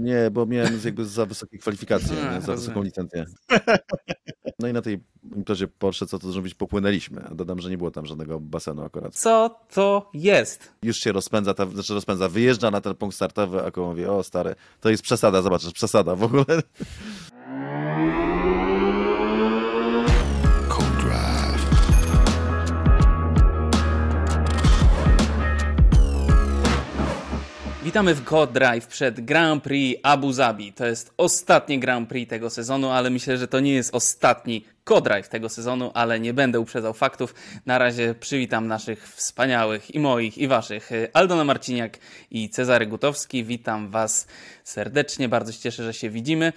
Nie, bo miałem jakby za wysokie kwalifikacje, A, za wysoką licencję. No i na tej imprezie Porsche, co to zrobić, popłynęliśmy. Dodam, że nie było tam żadnego basenu akurat. Co to jest? Już się rozpędza, ta, znaczy rozpędza, wyjeżdża na ten punkt startowy, a koło mówi, o stary, to jest przesada, zobaczysz, przesada w ogóle. Witamy w God Drive przed Grand Prix Abu Zabi. To jest ostatni Grand Prix tego sezonu, ale myślę, że to nie jest ostatni Co-Drive tego sezonu, ale nie będę uprzedzał faktów. Na razie przywitam naszych wspaniałych i moich i waszych Aldona Marciniak i Cezary Gutowski. Witam was serdecznie, bardzo się cieszę, że się widzimy.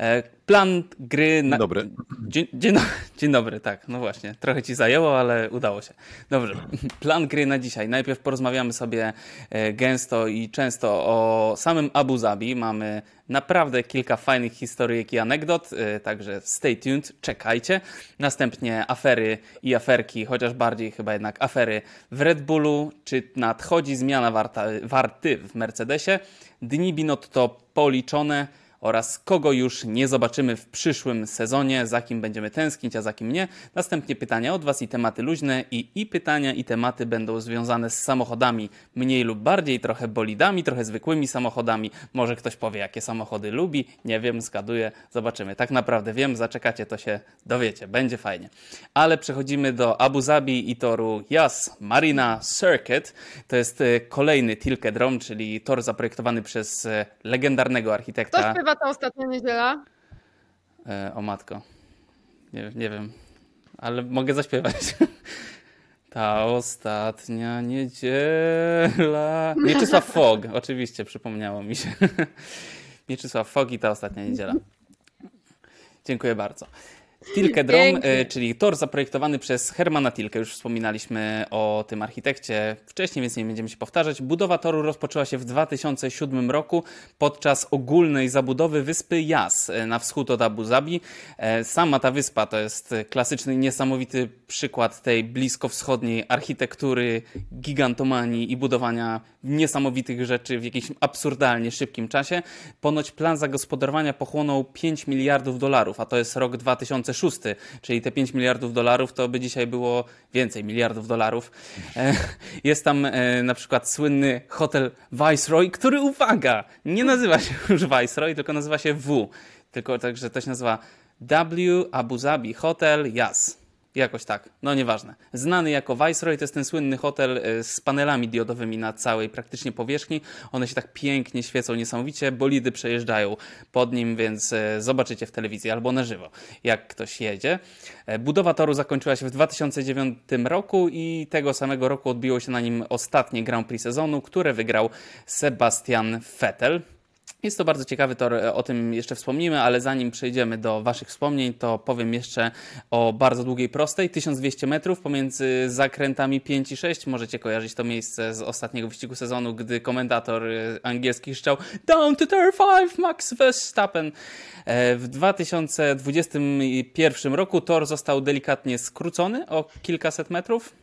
E, plan gry. Na... Dobry. Dzień, dzień, dzień, dobry, tak, no właśnie. Trochę ci zajęło, ale udało się. Dobrze. Plan gry na dzisiaj. Najpierw porozmawiamy sobie e, gęsto i często o samym Abu Zabi. Mamy naprawdę kilka fajnych historyjek i anegdot, e, także stay tuned, czekajcie. Następnie afery i aferki, chociaż bardziej chyba jednak afery w Red Bullu. Czy nadchodzi zmiana warta, warty w Mercedesie? Dni Binotto policzone oraz kogo już nie zobaczymy w przyszłym sezonie, za kim będziemy tęsknić, a za kim nie. Następnie pytania od Was i tematy luźne i, i pytania i tematy będą związane z samochodami mniej lub bardziej, trochę bolidami, trochę zwykłymi samochodami. Może ktoś powie, jakie samochody lubi, nie wiem, zgaduję, zobaczymy. Tak naprawdę wiem, zaczekacie, to się dowiecie, będzie fajnie. Ale przechodzimy do Abu Zabi i toru Yas Marina Circuit. To jest e, kolejny Tilkedrom, czyli tor zaprojektowany przez e, legendarnego architekta bywa ta ostatnia niedziela? E, o matko. Nie, nie wiem, ale mogę zaśpiewać. Ta ostatnia niedziela. Mieczysław Fog, oczywiście, przypomniało mi się. Mieczysław Fog i ta ostatnia niedziela. Dziękuję bardzo. Tilke Drom, e, czyli tor zaprojektowany przez Hermana Tilke. Już wspominaliśmy o tym architekcie wcześniej, więc nie będziemy się powtarzać. Budowa toru rozpoczęła się w 2007 roku podczas ogólnej zabudowy wyspy Yas e, na wschód od Abu Zabi. E, sama ta wyspa to jest klasyczny, niesamowity przykład tej bliskowschodniej architektury, gigantomanii i budowania niesamowitych rzeczy w jakimś absurdalnie szybkim czasie. Ponoć plan zagospodarowania pochłonął 5 miliardów dolarów, a to jest rok 2006, czyli te 5 miliardów dolarów to by dzisiaj było więcej miliardów dolarów. E, jest tam e, na przykład słynny hotel Viceroy, który uwaga, nie nazywa się już Viceroy, tylko nazywa się W. Tylko także to się nazywa W Abu Zabi Hotel Yas. Jakoś tak, no nieważne. Znany jako Viceroy to jest ten słynny hotel e, z panelami diodowymi na całej praktycznie powierzchni. One się tak pięknie świecą, niesamowicie. Bolidy przejeżdżają pod nim, więc e, zobaczycie w telewizji albo na żywo, jak ktoś jedzie. E, budowa toru zakończyła się w 2009 roku i tego samego roku odbiło się na nim ostatnie Grand Prix sezonu, które wygrał Sebastian Vettel. Jest to bardzo ciekawy tor, e, o tym jeszcze wspomnimy, ale zanim przejdziemy do Waszych wspomnień, to powiem jeszcze o bardzo długiej prostej, 1200 metrów pomiędzy zakrętami 5 i 6. Możecie kojarzyć to miejsce z ostatniego wyścigu sezonu, gdy komentator e, angielski szczał Down to turn 5, Max Verstappen. E, w 2021 roku tor został delikatnie skrócony o kilkaset metrów.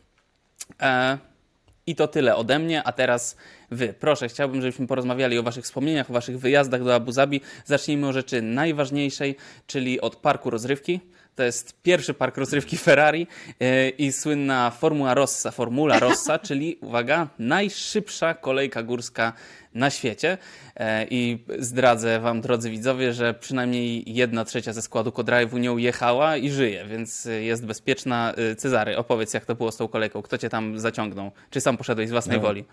I to tyle ode mnie, a teraz wy. Proszę, chciałbym, żebyśmy porozmawiali o waszych wspomnieniach, o waszych wyjazdach do Abu Zabi. Zacznijmy od rzeczy najważniejszej, czyli od parku rozrywki. To jest pierwszy park rozrywki Ferrari e, i słynna Formula Rossa, Formula Rossa, czyli uwaga, najszybsza kolejka górska na świecie. E, I zdradzę Wam, drodzy widzowie, że przynajmniej jedna trzecia ze składu Codrive'u nią jechała i żyje, więc jest bezpieczna. E, Cezary, opowiedz, jak to było z tą kolejką. Kto Cię tam zaciągnął? Czy sam poszedłeś z własnej no. woli?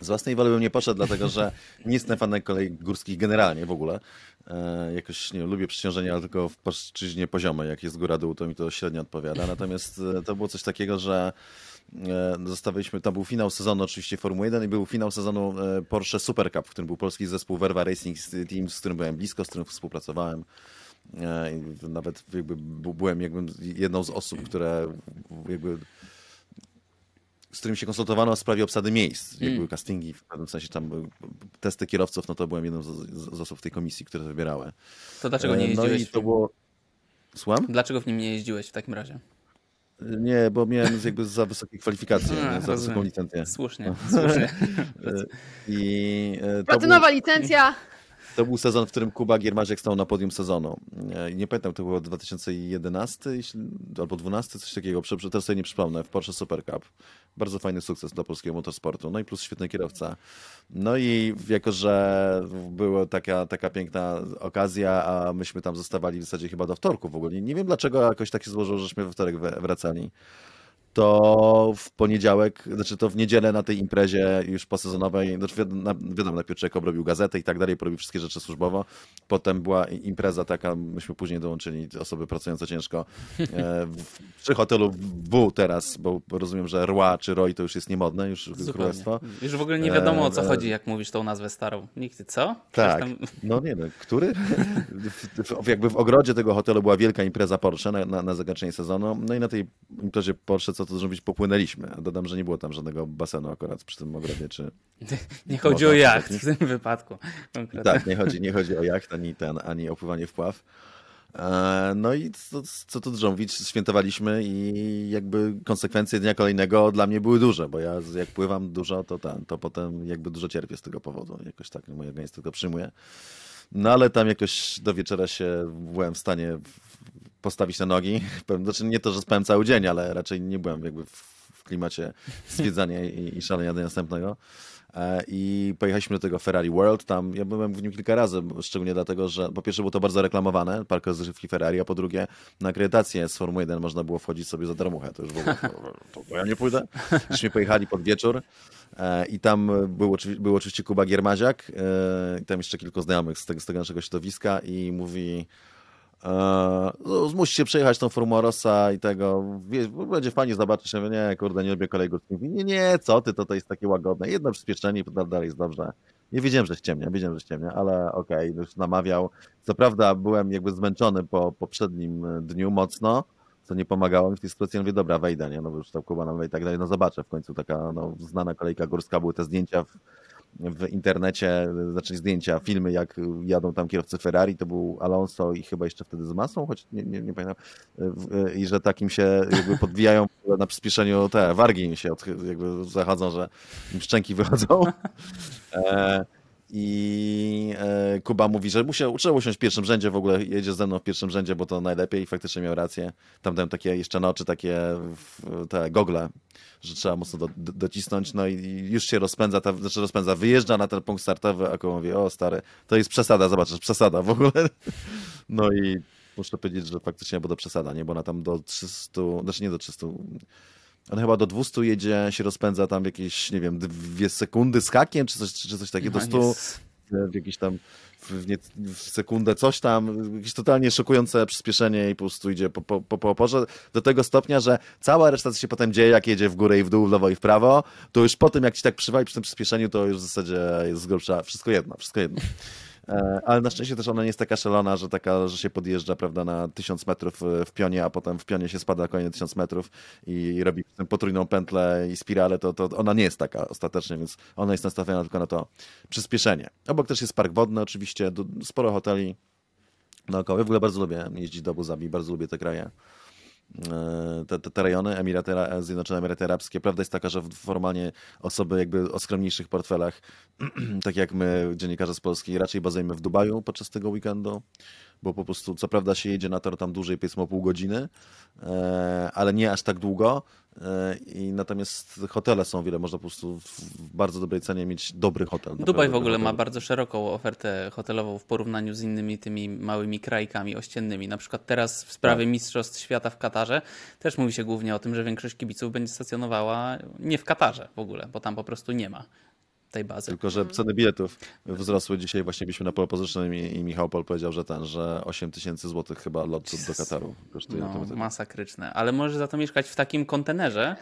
Z własnej woli bym nie poszedł, dlatego że nie jestem fanem kolei górskich generalnie w ogóle. E, jakoś nie lubię przeciążenia, ale tylko w płaszczyźnie poziomej. Jak jest góra-dół, to mi to średnio odpowiada. Natomiast e, to było coś takiego, że e, zostawiliśmy, tam był finał sezonu oczywiście Formuły 1 i był finał sezonu Porsche Super Cup, w którym był polski zespół Verva Racing Team, z którym byłem blisko, z którym współpracowałem. E, nawet jakby byłem jakby jedną z osób, które jakby z którym się konsultowano w sprawie obsady miejsc. Jak mm. były castingi, w pewnym sensie tam testy kierowców, no to byłem jedną z, z osób w tej komisji, które wybierały. To dlaczego nie jeździłeś? No i to było... Słucham? Dlaczego w nim nie jeździłeś w takim razie? Nie, bo miałem jakby za wysokie kwalifikacje, A, za rozumiem. wysoką licencję. Słusznie, słusznie. E, I e, to był, Platynowa licencja. To był sezon, w którym Kuba Giermaziek stał na podium sezonu. E, Nie pamiętam, to było 2011 jeśli- albo 12, coś takiego, teraz sobie nie przypomnę, w Porsche Super Cup. Bardzo fajny sukces dla polskiego motorsportu. No i plus świetny kierowca. No i jako, że była taka, taka piękna okazja, a myśmy tam zostawali w zasadzie chyba do wtorku w ogóle. Nie, nie wiem dlaczego jakoś tak się złożyło, żeśmy we wtorek wracali. To w poniedziałek, znaczy to w niedzielę na tej imprezie już posezonowej, znaczy wiadomo, wiadomo najpierw człowiek obrobił gazetę i tak dalej, porobił wszystkie rzeczy służbowo. Potem była impreza taka, myśmy później dołączyli, osoby pracujące ciężko, e, w, przy hotelu W teraz, bo rozumiem, że Roi czy Roy to już jest niemodne, już Zupełnie. królestwo. Już w ogóle nie wiadomo o co E, chodzi, jak mówisz tą nazwę starą. Nikt, co? Tak, tam- no nie wiem, który? W, jakby w ogrodzie tego hotelu była wielka impreza Porsche na, na, na zakończenie sezonu, no i na tej imprezie Porsche, co to zrobić, popłynęliśmy. A Dodam, że nie było tam żadnego basenu akurat przy tym ogrodzie, czy... Nie chodzi o jacht w tym wypadku. konkretnie. Tak, nie chodzi, nie chodzi o jacht, ani ten, ani o pływanie w pław. E, No i co, co tu świętowaliśmy i jakby konsekwencje dnia kolejnego dla mnie były duże, bo ja jak pływam dużo, to ten, to potem jakby dużo cierpię z tego powodu. Jakoś tak mój organizm tego przyjmuje. No ale tam jakoś do wieczora się byłem w stanie postawić na nogi. Znaczy nie to, że spałem cały dzień, ale raczej nie byłem jakby w, klimacie zwiedzania i, i szalenia do następnego. E, I pojechaliśmy do tego Ferrari World. Tam ja byłem w nim kilka razy, szczególnie dlatego, że po pierwsze było to bardzo reklamowane, park rozrywki Ferrari, a po drugie na akredytację z Formuły 1 można było wchodzić sobie za darmuchę. To już w ogóle, to, to, ja nie pójdę. Żeśmy pojechali pod wieczór e, i tam był, był oczywiście Kuba Giermaziak e, i tam jeszcze kilku znajomych z tego, z tego naszego środowiska i mówi no, musisz się przejechać tą Formułą Rossa i tego, wie, będzie fajnie zobaczyć. Mówię, nie, kurde, nie lubię kolegów. Mówi, nie, nie, co ty, to, to jest takie łagodne. Jedno przyspieszczenie i potem dalej jest dobrze. Nie wiedziałem, że ściemnia, wiedziałem, że ściemnia, ale okej, już namawiał. Co prawda byłem jakby zmęczony po poprzednim e, dniu mocno, co nie pomagało mi w tej sytuacji. Ja mówię, dobra, wejdę, nie, no już tam Kuba nam i tak dalej, no zobaczę w końcu taka no, znana kolejka górska, były te zdjęcia w, w internecie, znaczy zdjęcia, filmy, jak jadą tam kierowcy Ferrari, to był Alonso i chyba jeszcze wtedy z Masą, choć nie, nie, nie pamiętam, i że takim się jakby podbijają na przyspieszeniu te wargi im się jakby zachodzą, że im szczęki wychodzą. E, I e, Kuba mówi, że musiał, trzeba usiąść w pierwszym rzędzie, w ogóle jedzie ze mną w pierwszym rzędzie, bo to najlepiej i faktycznie miał rację. Tam dałem takie jeszcze na oczy takie te gogle, że trzeba mocno do, do, docisnąć, no i już się rozpędza, ta, znaczy rozpędza, wyjeżdża na ten punkt startowy, a Kuba mówi, o stary, to jest przesada, zobaczysz, przesada w ogóle. No i muszę powiedzieć, że faktycznie było do przesada, nie, bo ona tam do 300, znaczy nie do 300, on chyba do 200 jedzie, się rozpędza tam jakieś, nie wiem, dwie sekundy z hakiem, czy coś, czy coś takiego, do No, 100 jest- w jakieś tam w, nie, w sekundę coś tam, jakieś totalnie szokujące przyspieszenie i po prostu idzie po, po, po, po oporze do tego stopnia, że cała reszta, co się potem dzieje, jak jedzie w górę i w dół, w lewo i w prawo, to już po tym, jak ci tak przywali przy tym przyspieszeniu, to już w zasadzie jest z grubsza wszystko jedno, wszystko jedno. E, Ale na szczęście też ona nie jest taka szalona, że taka, że się podjeżdża, prawda, na 1000 metrów e, w pionie, a potem w pionie się spada kolejne 1000 metrów i robi potrójną pętlę i spiralę, to, to ona nie jest taka ostatecznie, więc ona jest nastawiona tylko na to przyspieszenie. Obok też jest park wodny oczywiście, sporo hoteli naokoło. Ja w ogóle bardzo lubię jeździć do Abu Zabi, bardzo lubię te kraje. E, Te, te, te rejony, Emiraty, Zjednoczone Emiraty Arabskie. Prawda jest taka, że formalnie osoby jakby o skromniejszych portfelach, tak jak my, dziennikarze z Polski, raczej bazujemy w Dubaju podczas tego weekendu, bo po prostu, co prawda się jedzie na tor tam dłużej, powiedzmy o pół godziny, e, ale nie aż tak długo. E, I natomiast hotele są o wiele, można po prostu w bardzo dobrej cenie mieć dobry hotel. Dubaj w ogóle ma bardzo szeroką ofertę hotelową w porównaniu z innymi tymi małymi krajkami ościennymi. Na przykład teraz w sprawie Tak. Mistrzostw Świata w Katarze też mówi się głównie o tym, że większość kibiców będzie stacjonowała nie w Katarze w ogóle, bo tam po prostu nie ma tej bazy. Tylko, że ceny biletów wzrosły dzisiaj. Właśnie byliśmy na position i, Michał Pol powiedział, że ten, że 8 tysięcy złotych chyba lot do Kataru kosztuje. No, To- masakryczne. Ale możesz za to mieszkać w takim kontenerze,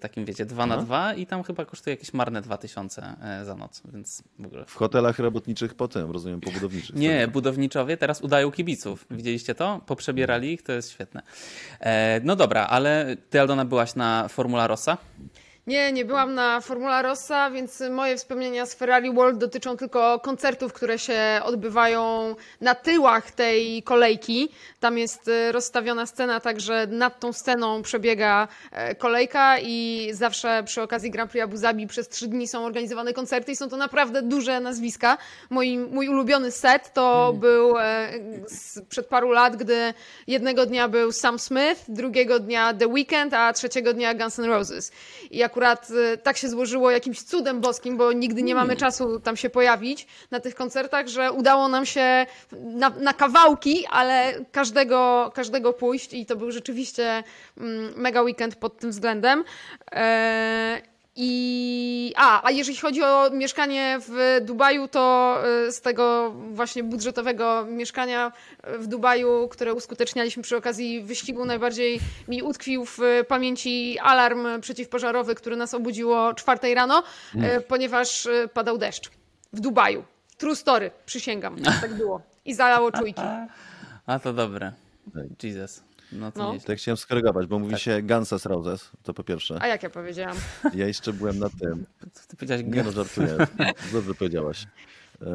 takim wiecie, 2 na No. 2 i tam chyba kosztuje jakieś marne 2000 e, za noc, więc w ogóle. W hotelach robotniczych po tym, rozumiem, po budowniczych. Nie, budowniczowie teraz udają kibiców. Widzieliście to? Poprzebierali ich, to jest świetne. E, no dobra, ale ty Aldona byłaś na Formula Rossa? Nie, nie byłam na Formula Rossa, więc moje wspomnienia z Ferrari World dotyczą tylko koncertów, które się odbywają na tyłach tej kolejki. Tam jest e, rozstawiona scena, także nad tą sceną przebiega e, kolejka i zawsze przy okazji Grand Prix Abu Zabi przez trzy dni są organizowane koncerty i są to naprawdę duże nazwiska. Mój, mój ulubiony set to był e, przed paru lat, gdy jednego dnia był Sam Smith, drugiego dnia The Weeknd, a trzeciego dnia Guns N' Roses. I akurat e, tak się złożyło jakimś cudem boskim, bo nigdy nie mamy czasu tam się pojawić na tych koncertach, że udało nam się na, na kawałki, ale każdego, każdego pójść i to był rzeczywiście mm, mega weekend pod tym względem. E, i a, a jeżeli chodzi o mieszkanie w Dubaju, to y, z tego właśnie budżetowego mieszkania w Dubaju, które uskutecznialiśmy przy okazji wyścigu, najbardziej mi utkwił w pamięci alarm przeciwpożarowy, który nas obudziło czwartej rano, y, ponieważ y, padał deszcz w Dubaju. True story, przysięgam, tak było. I zalało czujki. A to dobre. Tak. Jesus. No to No. To ja chciałem skorygować, bo mówi się Guns N' Roses, to po pierwsze. A jak ja powiedziałam? Ja jeszcze byłem na tym. Ty powiedziałeś Nie no, żartuję. Dobrze powiedziałaś. E,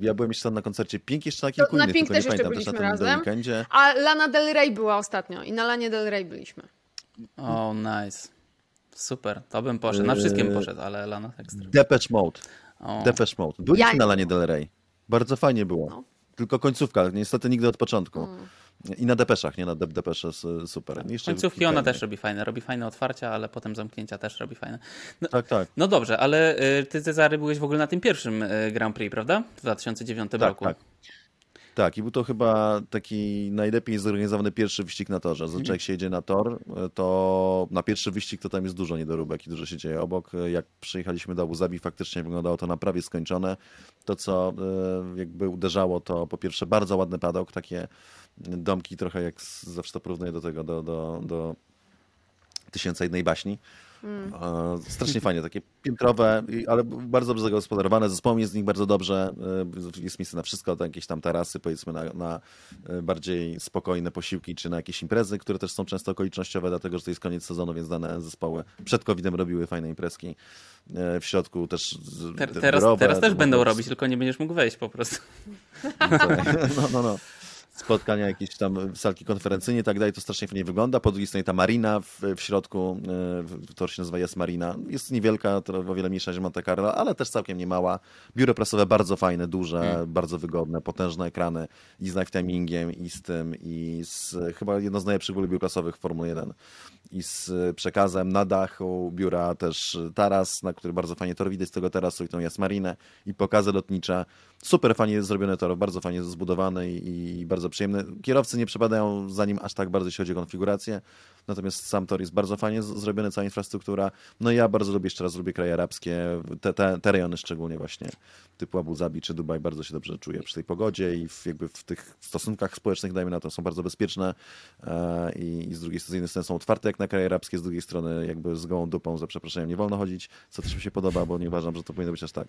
ja byłem jeszcze tam na koncercie Pink, jeszcze na kilku na innych, Pink tylko nie też jeszcze pamiętam, też na byliśmy tym razem. weekendzie. A Lana Del Rey była ostatnio i na Lanie Del Rey byliśmy. O, nice. Super, to bym poszedł. Na wszystkim bym Eee, poszedł, ale Lana Extra. Depeche Mode. O, Depeche Mode. Byliśmy Ja- na Lanie Del Rey. Bardzo fajnie było. No. Tylko końcówka, niestety nigdy od początku. Mm. I na Depeszach, nie na de Depesze, super. Jeszcze końcówki ona też robi fajne. Robi fajne otwarcia, ale potem zamknięcia też robi fajne. No, Tak, tak. no dobrze, ale y, ty Cezary byłeś w ogóle na tym pierwszym y, Grand Prix, prawda? W 2009 Tak, roku. tak. Tak, i był to chyba taki najlepiej zorganizowany pierwszy wyścig na torze. Zazwyczaj jak się jedzie na tor, to na pierwszy wyścig to tam jest dużo niedoróbek i dużo się dzieje obok. Jak przyjechaliśmy do Abu Zabi, faktycznie wyglądało to na prawie skończone. To, co e, jakby uderzało, to po pierwsze bardzo ładny padok, takie domki trochę jak zawsze to porównuję do tego, do, do, do Tysiąca jednej baśni. E, Strasznie fajnie, takie piętrowe, ale bardzo dobrze zagospodarowane. Zespołem jest z nich bardzo dobrze. e, Jest miejsce na wszystko, to jakieś tam tarasy, powiedzmy, na, na e, bardziej spokojne posiłki, czy na jakieś imprezy, które też są często okolicznościowe, dlatego że to jest koniec sezonu, więc dane zespoły przed COVID-em robiły fajne imprezki. E, W środku też z- Te, te teraz, biurowe, teraz też będą robić, tylko nie będziesz mógł wejść po prostu. No, no, no. Spotkania, jakieś tam salki konferencyjne i tak dalej, to strasznie fajnie wygląda. Po drugiej stronie ta marina w, w środku, e, to się nazywa Jest Marina. Jest niewielka, to o wiele mniejsza niż Monte Carlo, ale też całkiem niemała. Biuro prasowe bardzo fajne, duże, bardzo wygodne, potężne ekrany i z live timingiem i z tym, i z chyba jedno z najlepszych w ogóle biur prasowych w Formule 1 i z przekazem na dachu biura też taras, na który bardzo fajnie tor widać z tego tarasu i tą jest marinę i pokazy lotnicze. Super fajnie zrobione tor, bardzo fajnie zbudowane i, i bardzo przyjemne. Kierowcy nie przepadają za nim aż tak bardzo, jeśli chodzi o konfigurację, natomiast sam tor jest bardzo fajnie zrobiony, cała infrastruktura. No i ja bardzo lubię, jeszcze raz lubię kraje arabskie, te, te, te rejony szczególnie właśnie, typu Abu Zabi czy Dubaj, bardzo się dobrze czuję przy tej pogodzie i w, jakby w tych stosunkach społecznych, dajmy na to, są bardzo bezpieczne e, i, i z drugiej strony, jednej strony są otwarte jak na kraje arabskie, z drugiej strony jakby z gołą dupą, za przeproszeniem, nie wolno chodzić, co też mi się podoba, bo nie uważam, że to powinno być aż tak.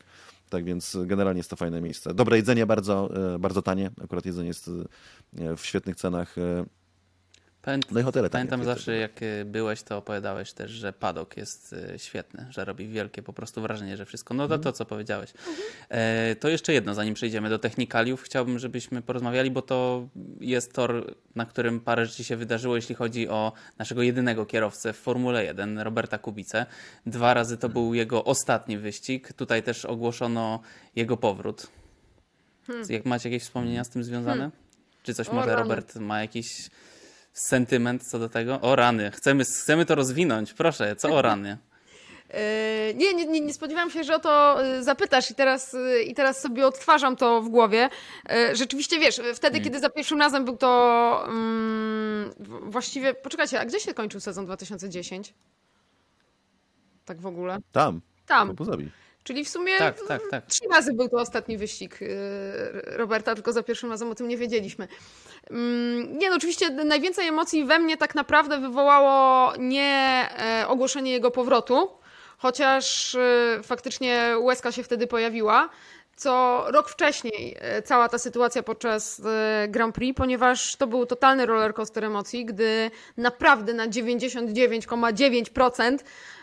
Tak więc generalnie jest to fajne miejsce. Dobre jedzenie, bardzo, e, bardzo tanie, akurat jedzenie jest e, w świetnych cenach. E, Pamię- No i hotele tanie. Pamiętam zawsze, jak y, byłeś, to opowiadałeś też, że padok jest y, świetny, że robi wielkie po prostu wrażenie, że wszystko. No to to, co powiedziałeś. E, to jeszcze jedno, zanim przejdziemy do technikaliów, chciałbym, żebyśmy porozmawiali, bo to jest tor, na którym parę rzeczy się wydarzyło, jeśli chodzi o naszego jedynego kierowcę w Formule 1, Roberta Kubicę. Dwa razy to był jego ostatni wyścig. Tutaj też ogłoszono jego powrót. Jak macie jakieś wspomnienia z tym związane? Czy coś O, może. Robert ma jakiś sentyment co do tego? O rany, chcemy, chcemy to rozwinąć, proszę, co o rany? Yy, Nie, nie, nie, nie spodziewałam się, że o to yy, zapytasz i teraz, yy, i teraz sobie odtwarzam to w głowie. Rzeczywiście, wiesz, wtedy, kiedy za pierwszym razem był to mm, w- właściwie... Poczekajcie, a gdzie się kończył sezon 2010? Tak w ogóle? Tam, w Tam. Abu Zabi. Czyli w sumie Tak, tak, tak. trzy razy był to ostatni wyścig yy, Roberta, tylko za pierwszym razem o tym nie wiedzieliśmy. Mm, Nie, no oczywiście najwięcej emocji we mnie tak naprawdę wywołało nie e, ogłoszenie jego powrotu, chociaż e, faktycznie łezka się wtedy pojawiła, co rok wcześniej e, cała ta sytuacja podczas e, Grand Prix, ponieważ to był totalny rollercoaster emocji, gdy naprawdę na 99,9%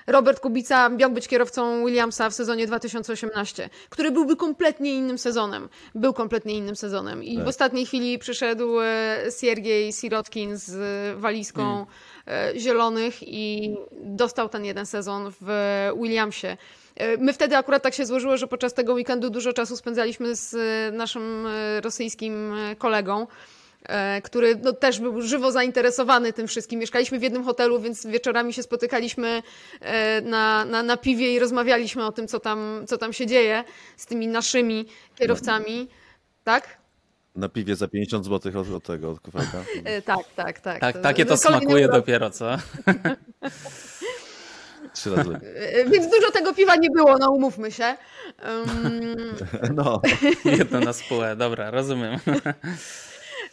Robert Kubica miał być kierowcą Williamsa w sezonie 2018, który byłby kompletnie innym sezonem. Był kompletnie innym sezonem. I Tak. w ostatniej chwili przyszedł e, Siergiej Sirotkin z e, walizką e, zielonych i dostał ten jeden sezon w Williamsie. My wtedy akurat tak się złożyło, że podczas tego weekendu dużo czasu spędzaliśmy z naszym rosyjskim kolegą który no, też był żywo zainteresowany tym wszystkim. Mieszkaliśmy w jednym hotelu, więc wieczorami się spotykaliśmy e, na, na, na piwie i rozmawialiśmy o tym, co tam, co tam się dzieje z tymi naszymi kierowcami. Tak? Na piwie za 50 zł od, od tego, od kufelka. E, Tak, tak, tak. Tak, takie to kolejny smakuje rok. dopiero, co? Trzy razy lepiej. E, Więc dużo tego piwa nie było, no umówmy się. Ym, No, Jedno na spółę, dobra, rozumiem.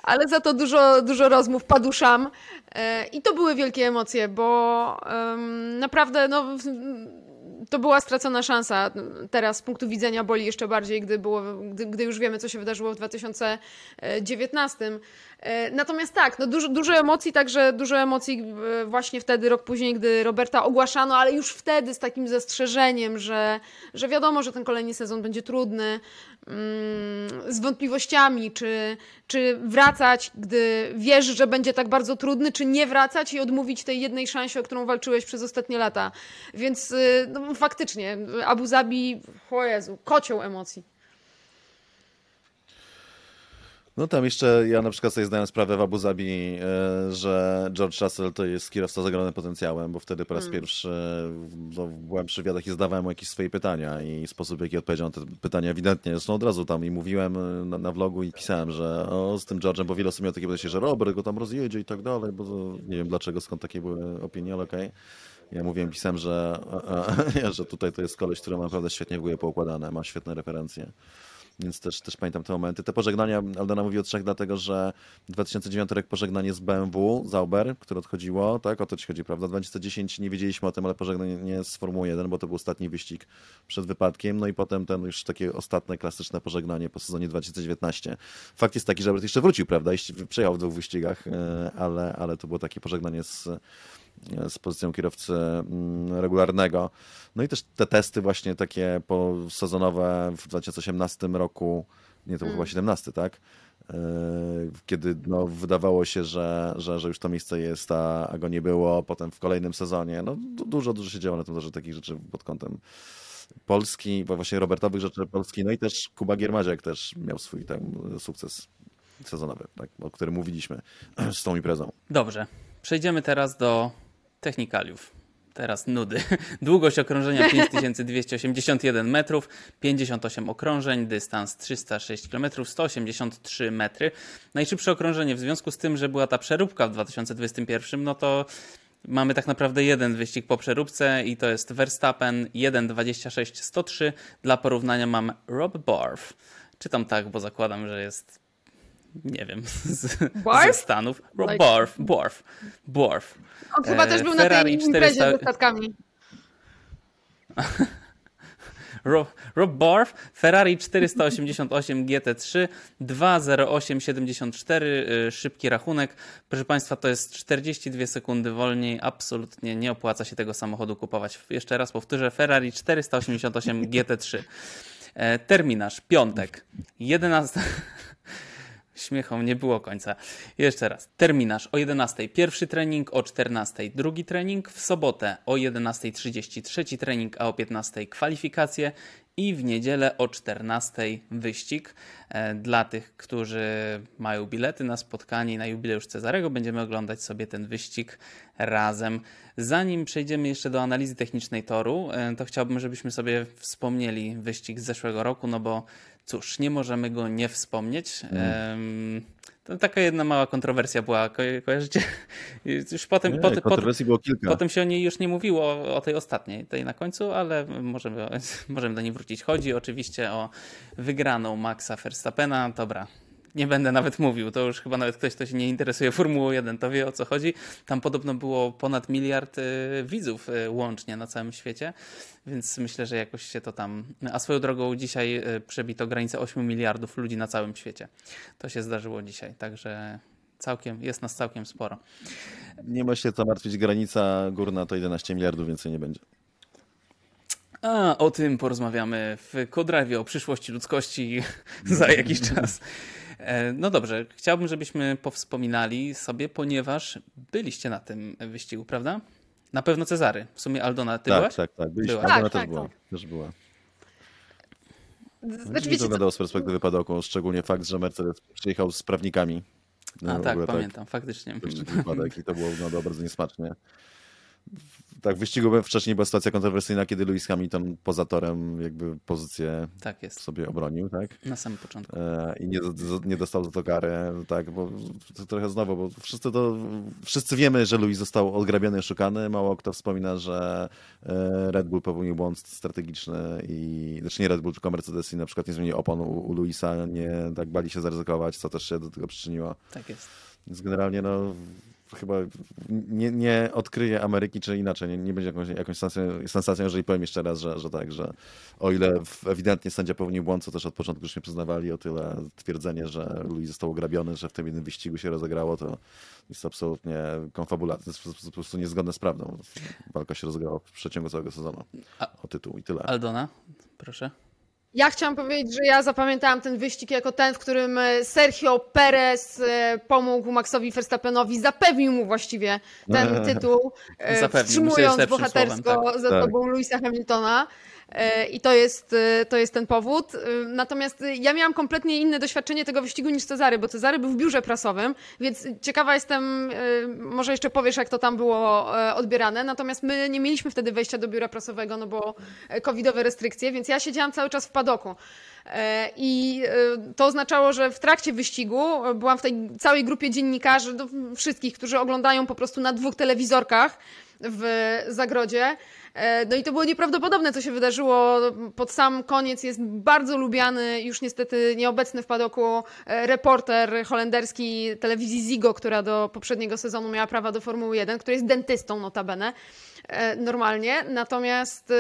Ale za to dużo, dużo rozmów paduszam. E, I to były wielkie emocje, bo naprawdę no, to była stracona szansa. Teraz z punktu widzenia boli jeszcze bardziej, gdy, było, gdy, gdy już wiemy, co się wydarzyło w 2019. E, Natomiast tak, no dużo, dużo emocji, także dużo emocji e, właśnie wtedy, rok później, gdy Roberta ogłaszano, ale już wtedy z takim zastrzeżeniem, że, że wiadomo, że ten kolejny sezon będzie trudny, mm, z wątpliwościami, czy, czy wracać, gdy wiesz, że będzie tak bardzo trudny, czy nie wracać i odmówić tej jednej szansie, o którą walczyłeś przez ostatnie lata. Więc y, no, faktycznie, Abu Zabi, o Jezu, kocioł emocji. No tam jeszcze ja na przykład sobie zdałem sprawę w Abu Zabi, e, że George Russell to jest kierowca z ogromnym potencjałem, bo wtedy po raz pierwszy no, byłem przy wywiadach i zadawałem mu jakieś swoje pytania i sposób, w jaki odpowiedział na te pytania ewidentnie. Zresztą od razu tam i mówiłem e, na, na vlogu i pisałem, że o, z tym George'em, bo wiele osób miało takie podejście, że Robert go tam rozjedzie i tak dalej, bo to, nie wiem dlaczego, skąd takie były opinie, ale okej. Ja mówiłem, pisałem, że, a, a, że tutaj to jest koleś, który ma naprawdę świetnie w głowie poukładane, ma świetne referencje. Więc też, też pamiętam te momenty. Te pożegnania, Aldona mówi o trzech, dlatego że 2009 rok pożegnanie z BMW, Zauber, które odchodziło, tak, o to ci chodzi, prawda? 2010 nie wiedzieliśmy o tym, ale pożegnanie z Formuły 1, bo to był ostatni wyścig przed wypadkiem, no i potem ten już takie ostatnie, klasyczne pożegnanie po sezonie 2019. Fakt jest taki, że Robert jeszcze wrócił, prawda, przejechał w dwóch wyścigach, e, ale, ale to było takie pożegnanie z, z pozycją kierowcy mm, regularnego. No i też te testy właśnie takie posezonowe w 2018 roku, nie, to był chyba 17, tak? Yy, Kiedy no, wydawało się, że, że, że już to miejsce jest, a, a go nie było. Potem w kolejnym sezonie, no du- dużo, dużo się działo na tym torze takich rzeczy pod kątem Polski, bo właśnie Robertowych rzeczy Polski, no i też Kuba Giermaziak też miał swój tam sukces sezonowy, tak, o którym mówiliśmy z tą imprezą. Dobrze, przejdziemy teraz do technikaliów. Teraz nudy. Długość okrążenia 5281 metrów, 58 okrążeń, dystans 306 km, 183 metry. Najszybsze okrążenie w związku z tym, że była ta przeróbka w 2021, no to mamy tak naprawdę jeden wyścig po przeróbce i to jest Verstappen 1.26.103. Dla porównania mam Rob Barf. Czytam tak, bo zakładam, że jest nie wiem, z, Barf? ze Stanów. Like- Barf, Barf, Barf. On chyba E, też był na Ferrari tej imprezie 400 ze statkami. Rob, Rob Barf, Ferrari 488 GT3, 20874, y, szybki rachunek. Proszę Państwa, to jest 42 sekundy wolniej. Absolutnie nie opłaca się tego samochodu kupować. Jeszcze raz powtórzę, Ferrari 488 GT3. E, terminarz, piątek, 11... Śmiechom nie było końca. Jeszcze raz. Terminarz o 11 pierwszy trening, o 14 drugi trening, w sobotę o 11.30 trzeci trening, a o 15 kwalifikacje i w niedzielę o 14 wyścig. E, Dla tych, którzy mają bilety na spotkanie na jubileusz Cezarego, będziemy oglądać sobie ten wyścig razem. Zanim przejdziemy jeszcze do analizy technicznej toru, e, to chciałbym, żebyśmy sobie wspomnieli wyścig z zeszłego roku, no bo cóż, nie możemy go nie wspomnieć. Em, To taka jedna mała kontrowersja była, ko kojarzycie? Już potem, Nie, pot, pot, kontrowersji było kilka. potem się o niej już nie mówiło, o, o tej ostatniej, tej na końcu, ale możemy, możemy do niej wrócić. Chodzi oczywiście o wygraną Maxa Verstappena. Dobra, nie będę nawet mówił, to już chyba nawet ktoś, kto się nie interesuje Formułą 1, to wie o co chodzi. Tam podobno było ponad miliard y, widzów y, łącznie na całym świecie, więc myślę, że jakoś się to tam... A swoją drogą dzisiaj y, przebito granicę 8 miliardów ludzi na całym świecie. To się zdarzyło dzisiaj, także całkiem, jest nas całkiem sporo. Nie ma się co martwić, granica górna to 11 miliardów, więcej nie będzie. A o tym porozmawiamy w Kodrawie, o przyszłości ludzkości za jakiś czas. E, No dobrze, chciałbym, żebyśmy powspominali sobie, ponieważ byliście na tym wyścigu, prawda? Na pewno Cezary. W sumie Aldona, ty tak, byłaś? tak, tak. Byliśmy. Była. Aldona Tak, też tak, była. tak. Też była. Znaczy, Znaczy, wiecie, wyglądało z perspektywy padoku, szczególnie fakt, że Mercedes przyjechał z prawnikami. A No, w tak, ogóle pamiętam, faktycznie. Tak, jeszcze wypadek i to było wyglądało bardzo niesmacznie. Tak, w wyścigu wcześniej była sytuacja kontrowersyjna, kiedy Lewis Hamilton poza torem jakby pozycję Tak sobie obronił, tak? na samym początku. E, I nie, nie dostał za to karę, tak, bo to trochę znowu, bo wszyscy to, wszyscy wiemy, że Louis został odgrabiony szukany, mało kto wspomina, że e, Red Bull popełnił błąd strategiczny i, znaczy nie Red Bull, tylko Mercedes i na przykład nie zmienił opon u, u Louisa, nie tak bali się zaryzykować, co też się do tego przyczyniło. Tak jest. Więc generalnie no chyba nie, nie odkryje Ameryki, czy inaczej, nie, nie będzie jakąś, jakąś sensacją, sensacją, jeżeli powiem jeszcze raz, że, że tak, że o ile w- ewidentnie sędzia popełnił błąd, co też od początku już nie przyznawali, o tyle twierdzenie, że Louis został ograbiony, że w tym jednym wyścigu się rozegrało, to jest absolutnie konfabulacja, jest po- prostu niezgodne z prawdą. Walka się rozegrała w przeciągu całego sezonu o tytuł i tyle. Aldona, proszę. Ja chciałam powiedzieć, że ja zapamiętałam ten wyścig jako ten, w którym e, Sergio Perez e, pomógł Maxowi Verstappenowi, zapewnił mu właściwie ten tytuł, e, Zapewnił, wstrzymując bohatersko słowem, za Tak. sobą Louisa Hamiltona. E, I to jest, e, to jest ten powód. E, Natomiast ja miałam kompletnie inne doświadczenie tego wyścigu niż Cezary, bo Cezary był w biurze prasowym, więc ciekawa jestem, może jeszcze powiesz, jak to tam było odbierane. Natomiast my nie mieliśmy wtedy wejścia do biura prasowego, no bo covidowe restrykcje, więc ja siedziałam cały czas w padoku. I to oznaczało, że w trakcie wyścigu byłam w tej całej grupie dziennikarzy, no, wszystkich, którzy oglądają po prostu na dwóch telewizorkach w zagrodzie. E, No i to było nieprawdopodobne, co się wydarzyło. Pod sam koniec jest bardzo lubiany, już niestety nieobecny w padoku, e, reporter holenderski telewizji Zigo, która do poprzedniego sezonu miała prawa do Formuły 1, który jest dentystą notabene e, normalnie. Natomiast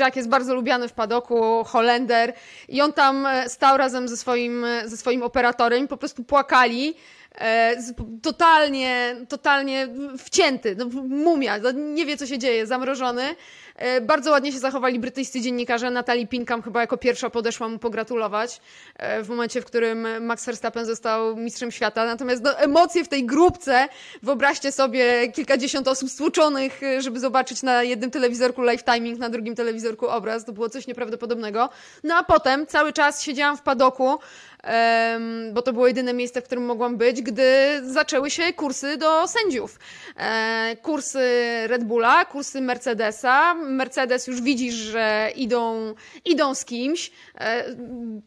Jack jest bardzo lubiany w padoku, Holender i on tam stał razem ze swoim, ze swoim operatorem po prostu płakali. E, Totalnie, totalnie wcięty, no, mumia, no, nie wie co się dzieje, zamrożony. E, Bardzo ładnie się zachowali brytyjscy dziennikarze. Natalie Pinkham chyba jako pierwsza podeszła mu pogratulować e, w momencie, w którym Max Verstappen został mistrzem świata. Natomiast no, emocje w tej grupce, wyobraźcie sobie kilkadziesiąt osób stłuczonych, żeby zobaczyć na jednym telewizorku live timing, na drugim telewizorku obraz. To było coś nieprawdopodobnego. No a potem cały czas siedziałam w padoku, bo to było jedyne miejsce, w którym mogłam być, gdy zaczęły się kursy do sędziów. E, kursy Red Bulla, kursy Mercedesa. Mercedes już widzisz, że idą, idą z kimś. E,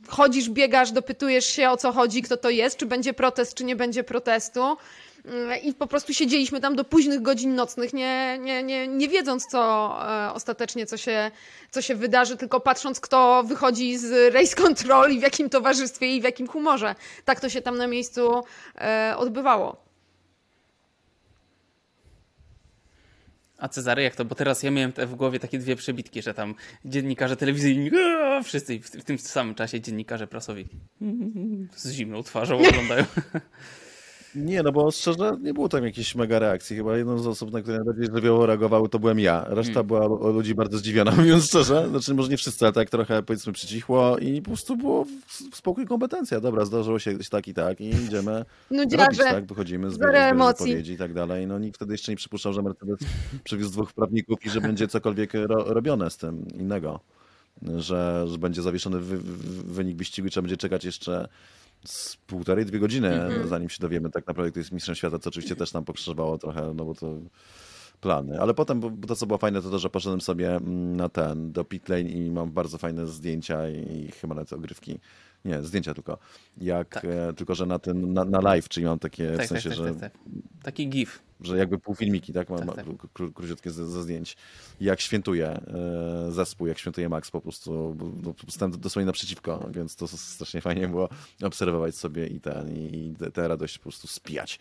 chodzisz, biegasz, dopytujesz się o co chodzi, kto to jest, czy będzie protest, czy nie będzie protestu. E, I po prostu siedzieliśmy tam do późnych godzin nocnych, nie, nie, nie, nie wiedząc, co e, ostatecznie, co się, co się wydarzy, tylko patrząc, kto wychodzi z race control i w jakim towarzystwie i w jakim humorze. Tak to się tam na miejscu e, odbywało. A Cezary, jak to? Bo teraz ja miałem w głowie takie dwie przebitki, że tam dziennikarze telewizyjni, aaa, wszyscy w, w tym samym czasie dziennikarze prasowi z zimną twarzą oglądają. Nie, no bo szczerze nie było tam jakiejś mega reakcji. Chyba jedną z osób, na które najbardziej żywiołowo reagowały, to byłem ja. Reszta Mm. była lu- ludzi bardzo zdziwiona, mówiąc szczerze. Znaczy, może nie wszyscy, ale tak trochę powiedzmy przycichło i po prostu było w- spokój kompetencja. Dobra, zdarzyło się gdzieś tak i tak i idziemy robić, Nudziarze, tak? Wychodzimy, zbieramy emocji. wypowiedzi i tak dalej. No nikt wtedy jeszcze nie przypuszczał, że Mercedes przywiózł dwóch prawników i że będzie cokolwiek ro, robione z tym innego. Że, że będzie zawieszony wy, wynik wyścigu i trzeba będzie czekać jeszcze z półtorej, dwie godziny, Mhm. zanim się dowiemy tak naprawdę, kto jest mistrzem świata, co oczywiście też nam pokrzyżowało trochę, no bo to plany. Ale potem bo to, co było fajne, to to, że poszedłem sobie mm, na ten, do pit lane i mam bardzo fajne zdjęcia i chyba nawet ogrywki. Nie, zdjęcia tylko. Jak, Tak. e, tylko że na tym, na, na live, czyli mam takie Tak, w tak, sensie, tak, że tak, tak. Taki gif. że jakby półfilmiki, tak? Mam Tak, kró- króciutkie ze, ze zdjęć. Jak świętuje e, zespół, jak świętuje Max po prostu. bo- Stałem dosłownie naprzeciwko, więc to strasznie fajnie było obserwować sobie i ten, i, tę radość po prostu spijać.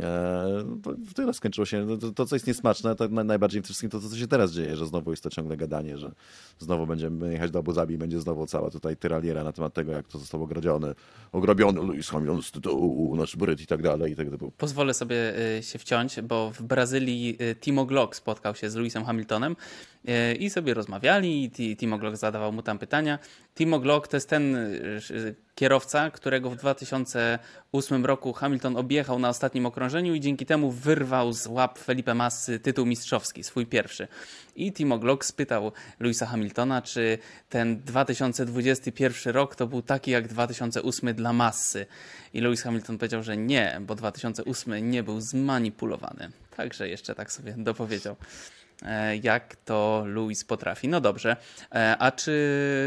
E, to- tyle skończyło się. No, To, to, co jest niesmaczne, to na- najbardziej w wszystkim to, co się teraz dzieje, że znowu jest to ciągle gadanie, że znowu będziemy jechać do Abu Zabi, będzie znowu cała tutaj tyraliera na temat tego, jak to zostało ograbione. Ograbiony Lewis Hamilton z tytułu, nasz bryt i tak dalej, i tak dalej. Pozwolę sobie y, się wciąć, bo w Brazylii y, Timo Glock spotkał się z Lewisem Hamiltonem y, i sobie rozmawiali. i Ti- Timo Glock zadawał mu tam pytania. Timo Glock to jest ten kierowca, którego w 2008 roku Hamilton objechał na ostatnim okrążeniu i dzięki temu wyrwał z łap Felipe Massy tytuł mistrzowski, swój pierwszy. I Timo Glock spytał Lewisa Hamiltona, czy ten 2021 rok to był taki jak 2008 dla Massy. I Lewis Hamilton powiedział, że nie, bo 2008 nie był zmanipulowany. Także jeszcze tak sobie dopowiedział, jak to Lewis potrafi. No dobrze, E, a czy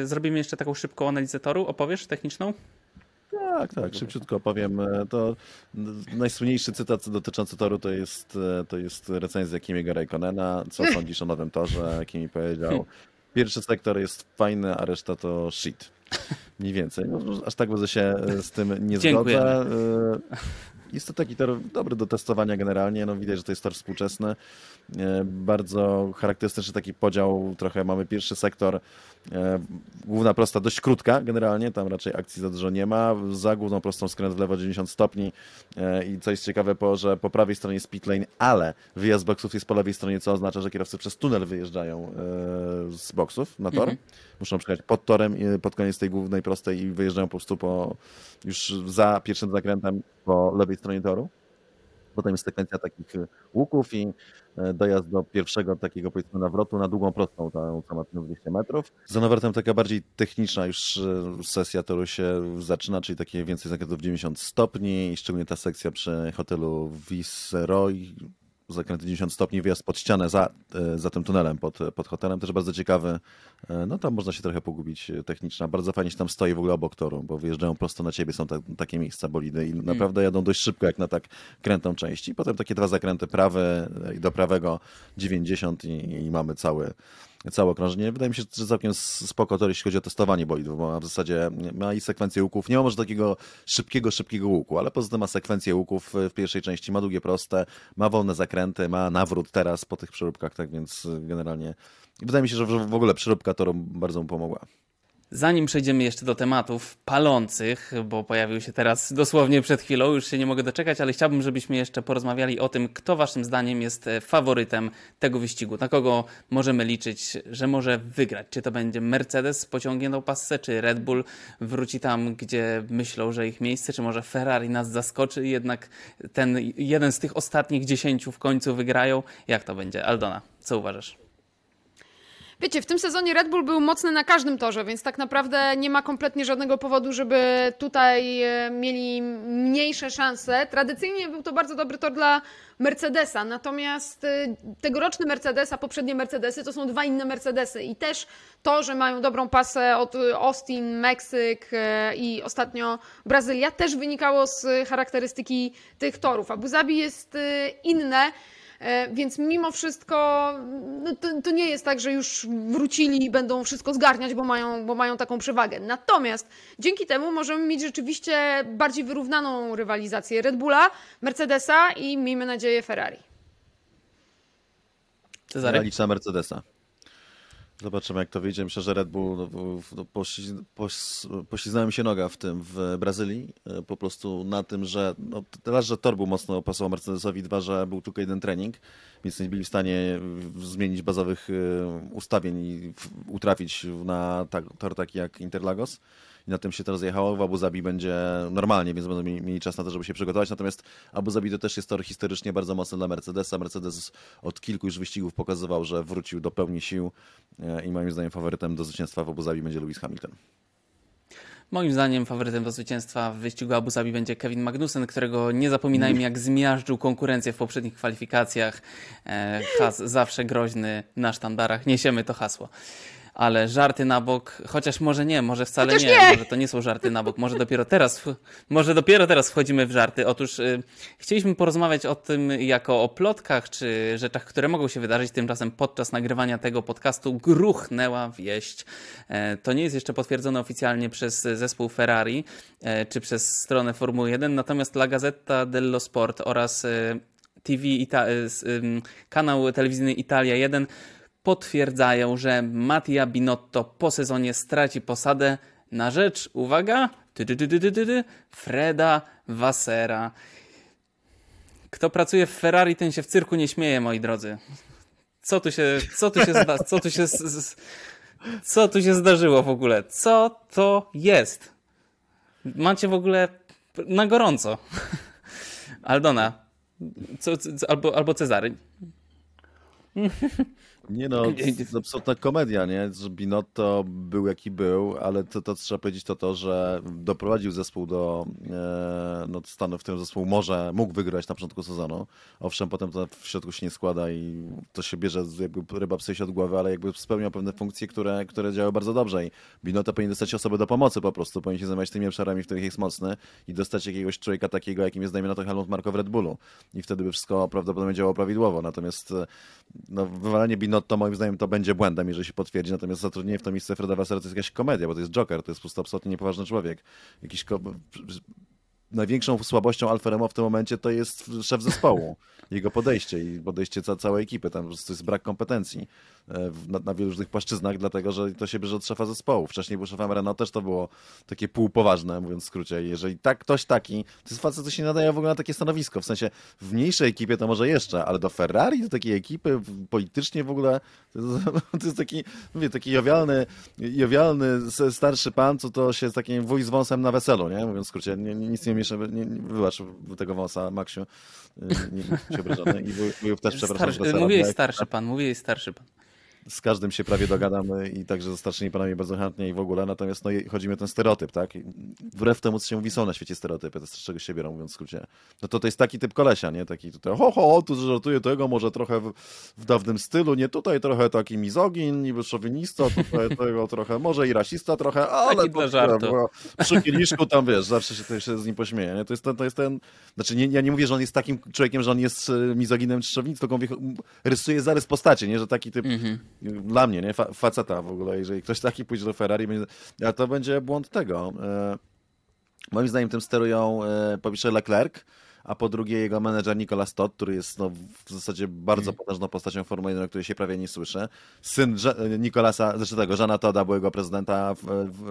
zrobimy jeszcze taką szybką analizę toru? Opowiesz techniczną? Tak, tak, szybciutko powiem. E, To najsłynniejszy cytat dotyczący toru to jest, e, to jest recenzja Kimiego Raikkonena. Co sądzisz o nowym torze? Kimi powiedział, pierwszy sektor jest fajny, a reszta to shit. Mniej więcej. No, aż tak bardzo się e, z tym nie zgodzę. Jest to taki tor dobry do testowania generalnie. No, widać, że to jest tor współczesny. E, Bardzo charakterystyczny taki podział. Trochę mamy pierwszy sektor, główna prosta dość krótka generalnie, tam raczej akcji za dużo nie ma. Za główną prostą skręt w lewo 90 stopni E, i co jest ciekawe, po, że po prawej stronie jest pit lane, ale wyjazd z boksów jest po lewej stronie, co oznacza, że kierowcy przez tunel wyjeżdżają e, z boksów na tor. Mhm. Muszą przejechać pod torem, pod koniec tej głównej prostej i wyjeżdżają po prostu po, już za pierwszym zakrętem po lewej stronie toru. Potem jest sekwencja takich e, łuków i e, dojazd do pierwszego takiego powiedzmy nawrotu na długą prostą, tą co ma 200 metrów. Za Nowertem taka bardziej techniczna już e, sesja toru się zaczyna, czyli takie więcej zakrętów 90 stopni i szczególnie ta sekcja przy hotelu Viceroy, zakręty 90 stopni, wyjazd pod ścianę za, e, za tym tunelem pod, pod hotelem, też bardzo ciekawy. E, No tam można się trochę pogubić e, techniczna. Bardzo fajnie się tam stoi w ogóle obok toru, bo wyjeżdżają prosto na ciebie, są ta, takie miejsca bolidy i naprawdę jadą dość szybko jak na tak krętą część. I potem takie dwa zakręty prawy i do prawego 90 i, i mamy cały całe okrążenie. Wydaje mi się, że całkiem spoko to, jeśli chodzi o testowanie bolidów, bo w zasadzie ma i sekwencję łuków. Nie ma może takiego szybkiego, szybkiego łuku, ale poza tym ma sekwencję łuków w pierwszej części, ma długie, proste, ma wolne zakręty, ma nawrót teraz po tych przeróbkach, tak więc generalnie wydaje mi się, że w ogóle przeróbka toru bardzo mu pomogła. Zanim przejdziemy jeszcze do tematów palących, bo pojawił się teraz dosłownie przed chwilą, już się nie mogę doczekać, ale chciałbym, żebyśmy jeszcze porozmawiali o tym, kto waszym zdaniem jest e, faworytem tego wyścigu. Na kogo możemy liczyć, że może wygrać? Czy to będzie Mercedes z pociągniętą passę, czy Red Bull wróci tam, gdzie myślą, że ich miejsce, czy może Ferrari nas zaskoczy i jednak ten jeden z tych ostatnich dziesięciu w końcu wygrają? Jak to będzie? Aldona, co uważasz? Wiecie, w tym sezonie Red Bull był mocny na każdym torze, więc tak naprawdę nie ma kompletnie żadnego powodu, żeby tutaj e, mieli mniejsze szanse. Tradycyjnie był to bardzo dobry tor dla Mercedesa, natomiast e, tegoroczny Mercedes, a poprzednie Mercedesy to są dwa inne Mercedesy i też to, że mają dobrą pasę od e, Austin, Meksyk i ostatnio Brazylia też wynikało z charakterystyki tych torów. Abu Zabi jest inne. E, Więc mimo wszystko no to, to nie jest tak, że już wrócili i będą wszystko zgarniać, bo mają, bo mają taką przewagę. Natomiast dzięki temu możemy mieć rzeczywiście bardziej wyrównaną rywalizację Red Bulla, Mercedesa i miejmy nadzieję Ferrari. Cezary? Ja liczę na Mercedesa. Zobaczymy, jak to wyjdzie. Myślę, że Red Bull no, no, się noga w tym w Brazylii. e, Po prostu na tym, że no, raz, że tor był mocno pasował Mercedesowi, dwa, że był tylko jeden trening, więc nie byli w stanie zmienić bazowych e, ustawień i utrafić na tak, tor taki jak Interlagos. I na tym się teraz jechało. W Abu Zabi będzie normalnie, więc będą mieli, mieli czas na to, żeby się przygotować. Natomiast Abu Zabi to też jest tor historycznie bardzo mocny dla Mercedesa. Mercedes od kilku już wyścigów pokazywał, że wrócił do pełni sił e, i moim zdaniem faworytem do zwycięstwa w Abu Zabi będzie Lewis Hamilton. Moim zdaniem faworytem do zwycięstwa w wyścigu Abu Zabi będzie Kevin Magnussen, którego nie zapominajmy jak zmiażdżył konkurencję w poprzednich kwalifikacjach. E, Has zawsze groźny na sztandarach. Niesiemy to hasło. Ale żarty na bok, chociaż może nie, może wcale nie, nie. może to nie są żarty na bok, może dopiero teraz, może dopiero teraz wchodzimy w żarty. Otóż y, chcieliśmy porozmawiać o tym jako o plotkach czy rzeczach, które mogą się wydarzyć. Tymczasem podczas nagrywania tego podcastu gruchnęła wieść. E, to nie jest jeszcze potwierdzone oficjalnie przez zespół Ferrari e, czy przez stronę Formuły 1, natomiast La Gazzetta dello Sport oraz e, TV Ita- kanał telewizyjny Italia 1 potwierdzają, że Mattia Binotto po sezonie straci posadę na rzecz, uwaga, Freda Wassera. Kto pracuje w Ferrari, ten się w cyrku nie śmieje, moi drodzy. Co tu się, co tu się, zda, co tu się, co tu się zdarzyło w ogóle? Co to jest? Macie w ogóle na gorąco. Aldona, co, co, albo, albo Cezary. Nie no, to jest absolutna komedia, nie? Że Binotto był jaki był, ale to, to trzeba powiedzieć to to, że doprowadził zespół do e, no, stanu, w którym zespół może, mógł wygrać na początku sezonu. Owszem, potem to w środku się nie składa i to się bierze jakby ryba psie się od głowy, ale jakby spełniał pewne funkcje, które, które działały bardzo dobrze i Binotto powinien dostać osobę do pomocy po prostu, powinien się zajmować tymi obszarami, w których jest mocny i dostać jakiegoś człowieka takiego, jakim jest dajmy na to Helmut Marko w Red Bullu i wtedy by wszystko prawdopodobnie działało prawidłowo, natomiast e, no, wywalenie Binotto moim zdaniem to będzie błędem, jeżeli się potwierdzi, natomiast zatrudnienie w to miejsce Freda Wassera to jest jakaś komedia, bo to jest Joker, to jest po prostu absolutnie niepoważny człowiek. Jakiś ko- Największą słabością Alfa Romeo w tym momencie to jest szef zespołu, jego podejście i podejście ca całej ekipy, tam po prostu jest brak kompetencji e, na, na wielu różnych płaszczyznach, dlatego że to się bierze od szefa zespołu. Wcześniej był szefem Renault, też to było takie półpoważne, mówiąc w skrócie. Jeżeli tak, ktoś taki, to jest facet, co się nadaje w ogóle na takie stanowisko, w sensie w mniejszej ekipie to może jeszcze, ale do Ferrari, do takiej ekipy politycznie w ogóle, to jest, to jest taki, mówię, taki jowialny, jowialny, starszy pan, co to się z takim wuj z wąsem na weselu, nie? Mówiąc w skrócie, nic nie miesza, nie, nie, wybacz tego wąsa, Maksiu, Y, nie, nie się obrażony. I wuj- wujów też przepraszam Starszy, mówiłeś starszy pan, mówiłeś starszy pan. Z każdym się prawie dogadamy i także ze starszymi panami bardzo chętnie i w ogóle, natomiast no, chodzi mi o ten stereotyp, tak? I Wbrew temu, co się mówi, są na świecie stereotypy, to z czego się biorą, mówiąc w skrócie. No to to jest taki typ kolesia, nie? Taki tutaj, ho, ho, tu żartuje tego, może trochę w, w dawnym stylu, nie tutaj, trochę taki mizogin, niby szowinista, tutaj tego trochę, może i rasista trochę, ale Taki dla żartu. bo przy kieliszku tam, wiesz, zawsze się, to się z nim pośmieje, nie? To jest ten, to jest ten, znaczy nie, ja nie mówię, że on jest takim człowiekiem, że on jest e, mizoginem czy szowinistą, tylko mówię, rysuje zarys postaci, nie? Że taki typ dla mnie, nie? Fa faceta w ogóle, jeżeli ktoś taki pójdzie do Ferrari, będzie, a to będzie błąd tego. E, moim zdaniem tym sterują e, po pierwsze Leclerc, a po drugie jego menedżer Nicolas Todd, który jest no, w zasadzie bardzo potężną postacią Formuły 1, o której się prawie nie słyszy. Syn Że- Nicolasa, znaczy tego, Żana Todda, byłego prezydenta w, w,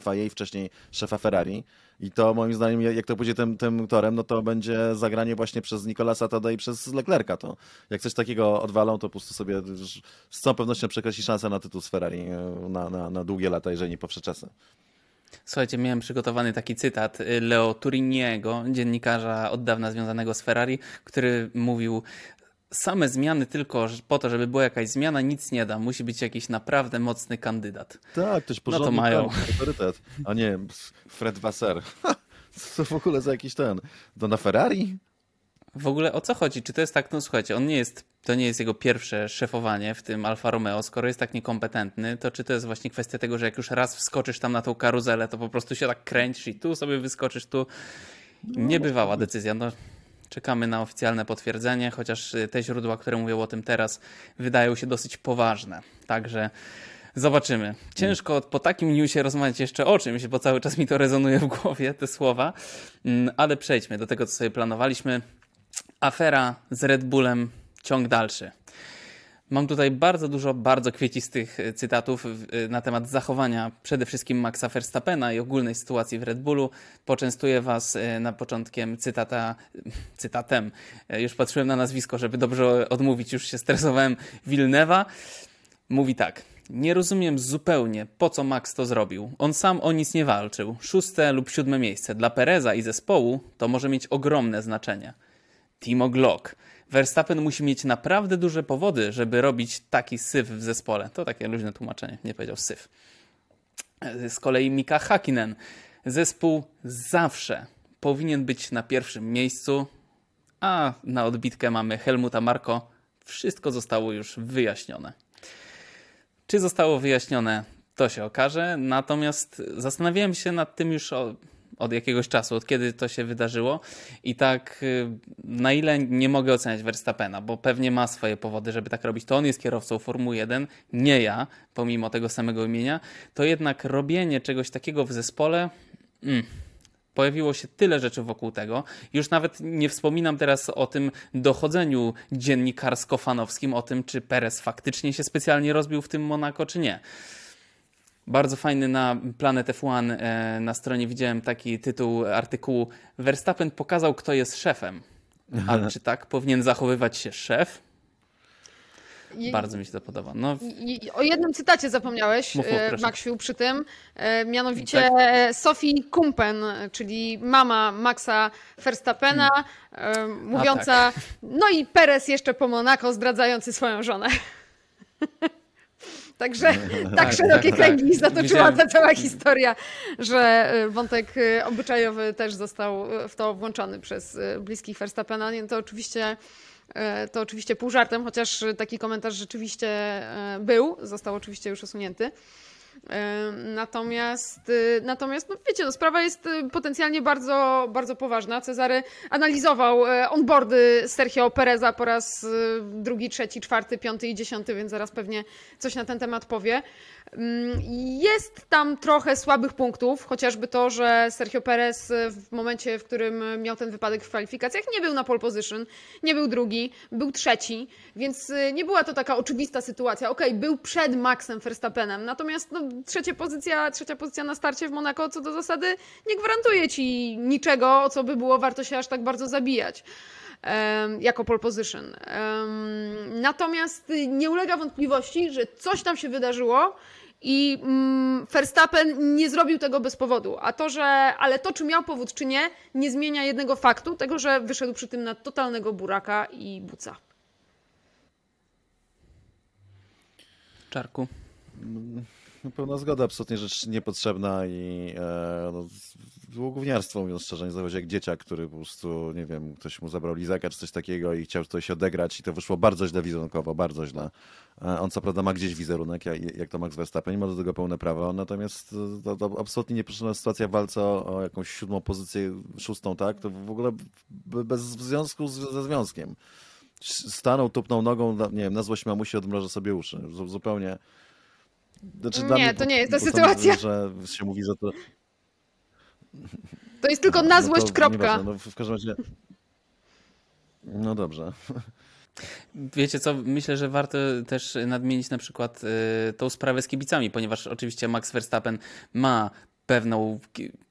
w FIA i wcześniej szefa Ferrari. I to moim zdaniem, jak to pójdzie tym, tym torem, no to będzie zagranie właśnie przez Nicolasa Todda i przez Leclerca. To jak coś takiego odwalą, to po prostu sobie z całą pewnością przekreśli szansę na tytuł z Ferrari e, na, na, na długie lata, jeżeli nie powsze czasy. Słuchajcie, miałem przygotowany taki cytat y, Leo Turiniego, dziennikarza od dawna związanego z Ferrari, który mówił same zmiany tylko po to, żeby była jakaś zmiana, nic nie da. Musi być jakiś naprawdę mocny kandydat. Tak, ktoś No to porządny mają. autorytet, a nie Fred Wasser. Co w ogóle za jakiś ten? To na Ferrari? W ogóle o co chodzi? Czy to jest tak, no słuchajcie, on nie jest, to nie jest jego pierwsze szefowanie w tym Alfa Romeo, skoro jest tak niekompetentny, to czy to jest właśnie kwestia tego, że jak już raz wskoczysz tam na tą karuzelę, to po prostu się tak kręcisz i tu sobie wyskoczysz, tu niebywała decyzja. No, czekamy na oficjalne potwierdzenie, chociaż y, te źródła, które mówią o tym teraz, wydają się dosyć poważne. Także zobaczymy. Ciężko po takim newsie rozmawiać jeszcze o czymś, bo cały czas mi to rezonuje w głowie, te słowa. Mm, Ale przejdźmy do tego, co sobie planowaliśmy. Afera z Red Bullem, ciąg dalszy. Mam tutaj bardzo dużo bardzo kwiecistych e, cytatów e, na temat zachowania przede wszystkim Maxa Verstappena i ogólnej sytuacji w Red Bullu. Poczęstuję Was e, na początkiem cytata, cytatem. Już patrzyłem na nazwisko, żeby dobrze odmówić, już się stresowałem. Wilnewa mówi tak. Nie rozumiem zupełnie, po co Max to zrobił. On sam o nic nie walczył. Szóste lub siódme miejsce dla Pereza i zespołu to może mieć ogromne znaczenie. Timo Glock. Verstappen musi mieć naprawdę duże powody, żeby robić taki syf w zespole. To takie luźne tłumaczenie, nie powiedział syf. Z kolei Mika Hakkinen. Zespół zawsze powinien być na pierwszym miejscu, a na odbitkę mamy Helmuta Marko. Wszystko zostało już wyjaśnione. Czy zostało wyjaśnione, to się okaże. Natomiast zastanawiałem się nad tym już od jakiegoś czasu, od kiedy to się wydarzyło. I tak, y, na ile nie mogę oceniać Verstappena, bo pewnie ma swoje powody, żeby tak robić. To on jest kierowcą Formuły 1, nie ja, pomimo tego samego imienia. To jednak robienie czegoś takiego w zespole. Mm, Pojawiło się tyle rzeczy wokół tego. Już nawet nie wspominam teraz o tym dochodzeniu dziennikarsko-fanowskim, o tym, czy Perez faktycznie się specjalnie rozbił w tym Monako, czy nie. Bardzo fajny na Planet F1 e, na stronie widziałem taki tytuł artykułu Verstappen pokazał, kto jest szefem. A czy tak powinien zachowywać się szef? Bardzo mi się to podoba. No, o jednym cytacie zapomniałeś, Mów, e. Maksiu, przy tym. E, mianowicie Tak. Sophie Kumpen, czyli mama Maxa Verstappena, e, mówiąca, tak. no i Perez jeszcze po Monako zdradzający swoją żonę. Także tak, Tak, szerokie tak, kręgi tak. zatoczyła Widziałem. ta cała historia, że e, wątek e, obyczajowy też został e, w to włączony przez bliskich Verstappena. To oczywiście, to oczywiście pół żartem, chociaż taki komentarz rzeczywiście był, został oczywiście już usunięty. Natomiast, e, natomiast no wiecie, no, sprawa jest e, potencjalnie bardzo, bardzo poważna. Cezary analizował e, onboardy Sergio Pereza po raz e, drugi, trzeci, czwarty, piąty i dziesiąty, więc zaraz pewnie coś na ten temat powie. Mm, Jest tam trochę słabych punktów, chociażby to, że Sergio Perez w momencie, w którym miał ten wypadek w kwalifikacjach, nie był na pole position, nie był drugi, był trzeci, więc nie była to taka oczywista sytuacja. Okej, był przed Maxem Verstappenem, natomiast no, trzecia, pozycja, trzecia pozycja na starcie w Monaco co do zasady nie gwarantuje ci niczego, o co by było warto się aż tak bardzo zabijać jako pole position. Natomiast nie ulega wątpliwości, że coś tam się wydarzyło i mm, Verstappen nie zrobił tego bez powodu. A to, że, ale to, czy miał powód, czy nie, nie zmienia jednego faktu, tego, że wyszedł przy tym na totalnego buraka i buca. Czarku. No, pełna zgoda, absolutnie rzecz niepotrzebna i e, no, gówniarstwo, mówiąc szczerze, nie jak dzieciak, który po prostu, nie wiem, ktoś mu zabrał lizaka czy coś takiego i chciał coś odegrać i to wyszło bardzo źle wizerunkowo, bardzo źle. E, on co prawda ma gdzieś wizerunek, jak, to Max Verstappen, ma do tego pełne prawo, natomiast e, to, to absolutnie niepotrzebna sytuacja w walce o, jakąś siódmą pozycję, szóstą, tak, to w ogóle bez związku z, ze związkiem. Stanął, tupnął nogą, nie wiem, na złość mamusi odmrożę sobie uszy. Zu- Zupełnie znaczy, dla Nie, mnie to nie jest ta sytuacja. Że się mówi, że to. To jest tylko na no złość, to kropka. nieważne, No, w w każdym razie. No dobrze. Wiecie co, myślę, że warto też nadmienić na przykład y, tą sprawę z kibicami, ponieważ oczywiście Max Verstappen ma pewną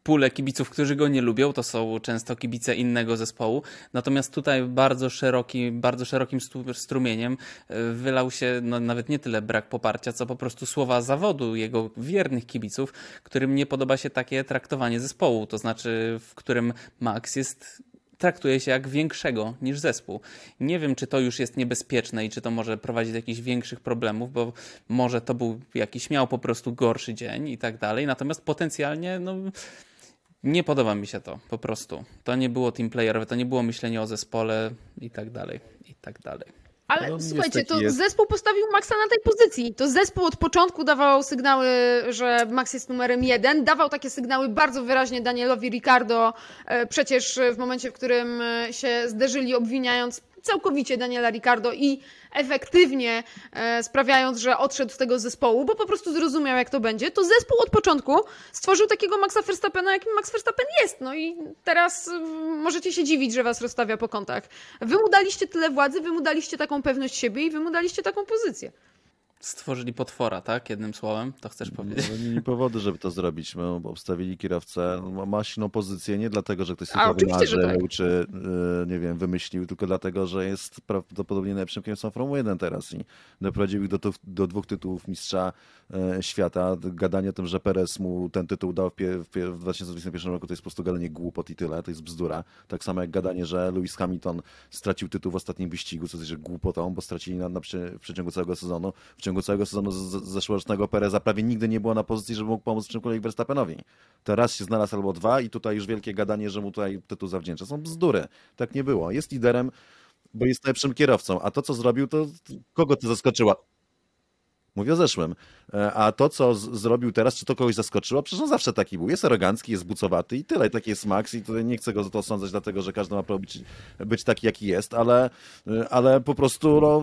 pulę kibiców, którzy go nie lubią, to są często kibice innego zespołu, natomiast tutaj bardzo szeroki, bardzo szerokim strumieniem y, wylał się no, nawet nie tyle brak poparcia, co po prostu słowa zawodu jego wiernych kibiców, którym nie podoba się takie traktowanie zespołu, to znaczy w którym Max jest traktuje się jak większego niż zespół. Nie wiem, czy to już jest niebezpieczne i czy to może prowadzić do jakichś większych problemów, bo może to był jakiś miał po prostu gorszy dzień i tak dalej. Natomiast potencjalnie, no. Nie podoba mi się to po prostu. To nie było team playerowe, to nie było myślenie o zespole i tak dalej, i tak dalej. Ale No, słuchajcie, to jest. zespół postawił Maxa na tej pozycji. To zespół od początku dawał sygnały, że Max jest numerem jeden. Dawał takie sygnały bardzo wyraźnie Danielowi Ricardo, e, przecież w momencie, w którym e, się zderzyli, obwiniając całkowicie Daniela Ricardo i efektywnie e, sprawiając, że odszedł z tego zespołu, bo po prostu zrozumiał, jak to będzie, to zespół od początku stworzył takiego Maxa Verstappena, jakim Max Verstappen jest. No i teraz mm, możecie się dziwić, że was rozstawia po kątach. Wy mu daliście tyle władzy, wy mu daliście taką pewność siebie i wy mu daliście taką pozycję. Stworzyli potwora, tak? Jednym słowem, to chcesz powiedzieć. No, mieli powody, żeby to zrobić. No, bo obstawili kierowcę. Ma, ma silną pozycję nie dlatego, że ktoś sobie A, wymarzył, tak. czy y, nie wiem, wymyślił, tylko dlatego, że jest prawdopodobnie najlepszym kierowcą Formuły 1 teraz i doprowadził ich do, do dwóch tytułów mistrza e, świata. Gadanie o tym, że Perez mu ten tytuł dał w, pie, w, pie, w 2021 roku, to jest po prostu gadanie głupot i tyle. To jest bzdura. Tak samo jak gadanie, że Lewis Hamilton stracił tytuł w ostatnim wyścigu, co jest że głupotą, bo stracili na, na, w przeciągu całego sezonu. W ciągu ciągu całego sezonu zeszłorocznego Pereza prawie nigdy nie było na pozycji, żeby mógł pomóc czymkolwiek Verstappenowi. Teraz się znalazł albo dwa i tutaj już wielkie gadanie, że mu tutaj tytuł zawdzięcza. Są bzdury. Tak nie było. Jest liderem, bo jest najlepszym kierowcą, a to, co zrobił, to kogo to zaskoczyło? Mówię o zeszłym. E, A to, co zrobił teraz, czy to kogoś zaskoczyło? Przecież on zawsze taki był. Jest arogancki, jest bucowaty i tyle. I taki jest Max i tutaj nie chcę go za to osądzać, dlatego że każdy ma prawo być, być taki, jaki jest, ale, e, ale po prostu no,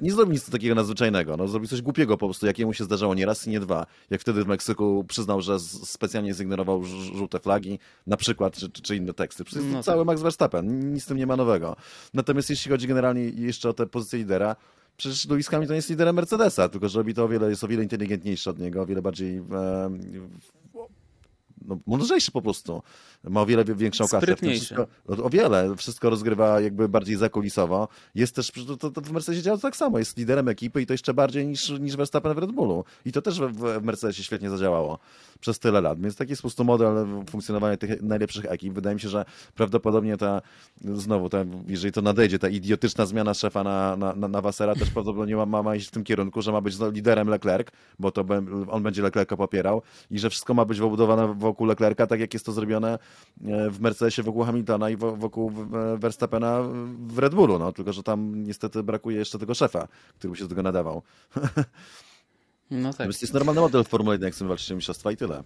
nie zrobił nic takiego nadzwyczajnego. No, zrobił coś głupiego po prostu, jakiemu się zdarzało nie raz i nie dwa. Jak wtedy w Meksyku przyznał, że specjalnie zignorował żółte flagi, na przykład, czy, czy, inne teksty. Przecież No to tak. cały Max Verstappen. Nic z tym nie ma nowego. Natomiast jeśli chodzi generalnie jeszcze o tę pozycję lidera, Przecież Lewis Hamilton jest liderem Mercedesa, tylko że robi to o wiele, jest o wiele inteligentniejszy od niego, o wiele bardziej e, no, mądrzejszy po prostu. Ma o wiele większą kasę. w. Wszystko, o o wiele. Wszystko rozgrywa jakby bardziej zakulisowo. Jest też, to, to, w Mercedesie działa tak samo. Jest liderem ekipy i to jeszcze bardziej niż, niż Verstappen w Red Bullu. I to też w, w Mercedesie świetnie zadziałało przez tyle lat. Więc taki jest po prostu model funkcjonowania tych najlepszych ekip. Wydaje mi się, że prawdopodobnie ta, znowu, ta, jeżeli to nadejdzie, ta idiotyczna zmiana szefa na, na, na, na Wassera też prawdopodobnie ma, ma, ma iść w tym kierunku, że ma być no, liderem Leclerc, bo to on będzie Leclerca popierał i że wszystko ma być wybudowane wokół Leclerca, tak jak jest to zrobione e, w Mercedesie wokół Hamiltona i wo- wokół e, Verstappena w Red Bullu, no, tylko że tam niestety brakuje jeszcze tego szefa, który by się do tego nadawał. No tak. Więc jest normalny model w Formule 1, jak chcemy walczyć o mistrzostwa i tyle.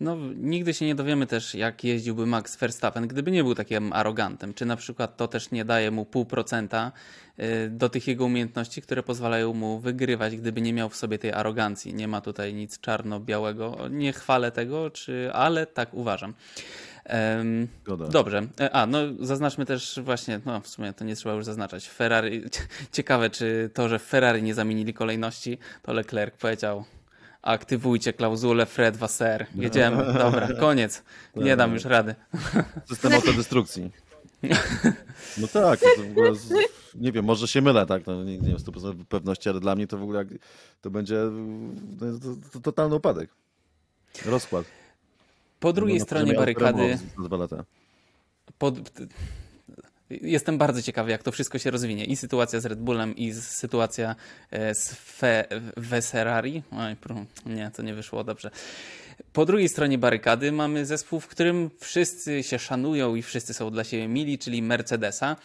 No, nigdy się nie dowiemy też, jak jeździłby Max Verstappen, gdyby nie był takim arogantem. Czy na przykład to też nie daje mu pół procenta y, do tych jego umiejętności, które pozwalają mu wygrywać, gdyby nie miał w sobie tej arogancji. Nie ma tutaj nic czarno-białego. Nie chwalę tego, czy, ale tak uważam. Zgoda. Dobrze. E, A, no zaznaczmy też właśnie, no w sumie to nie trzeba już zaznaczać. Ferrari, ciekawe czy to, że Ferrari nie zamienili kolejności, to Leclerc powiedział aktywujcie klauzulę Fred Wasser. Jedziemy, dobra, koniec. Nie dam już rady. System autodestrukcji. No tak, to w ogóle, nie wiem, może się mylę, tak, no, nie, nie wiem, 100% pewności, ale dla mnie to w ogóle to będzie to, jest- to, to totalny upadek. Rozkład. Po drugiej No, stronie barykady Alfa Jestem bardzo ciekawy, jak to wszystko się rozwinie. I sytuacja z Red Bullem, i sytuacja e, z Fe... Ferrari. Oj, nie, to nie wyszło dobrze. Po drugiej stronie barykady mamy zespół, w którym wszyscy się szanują i wszyscy są dla siebie mili, czyli Mercedesa.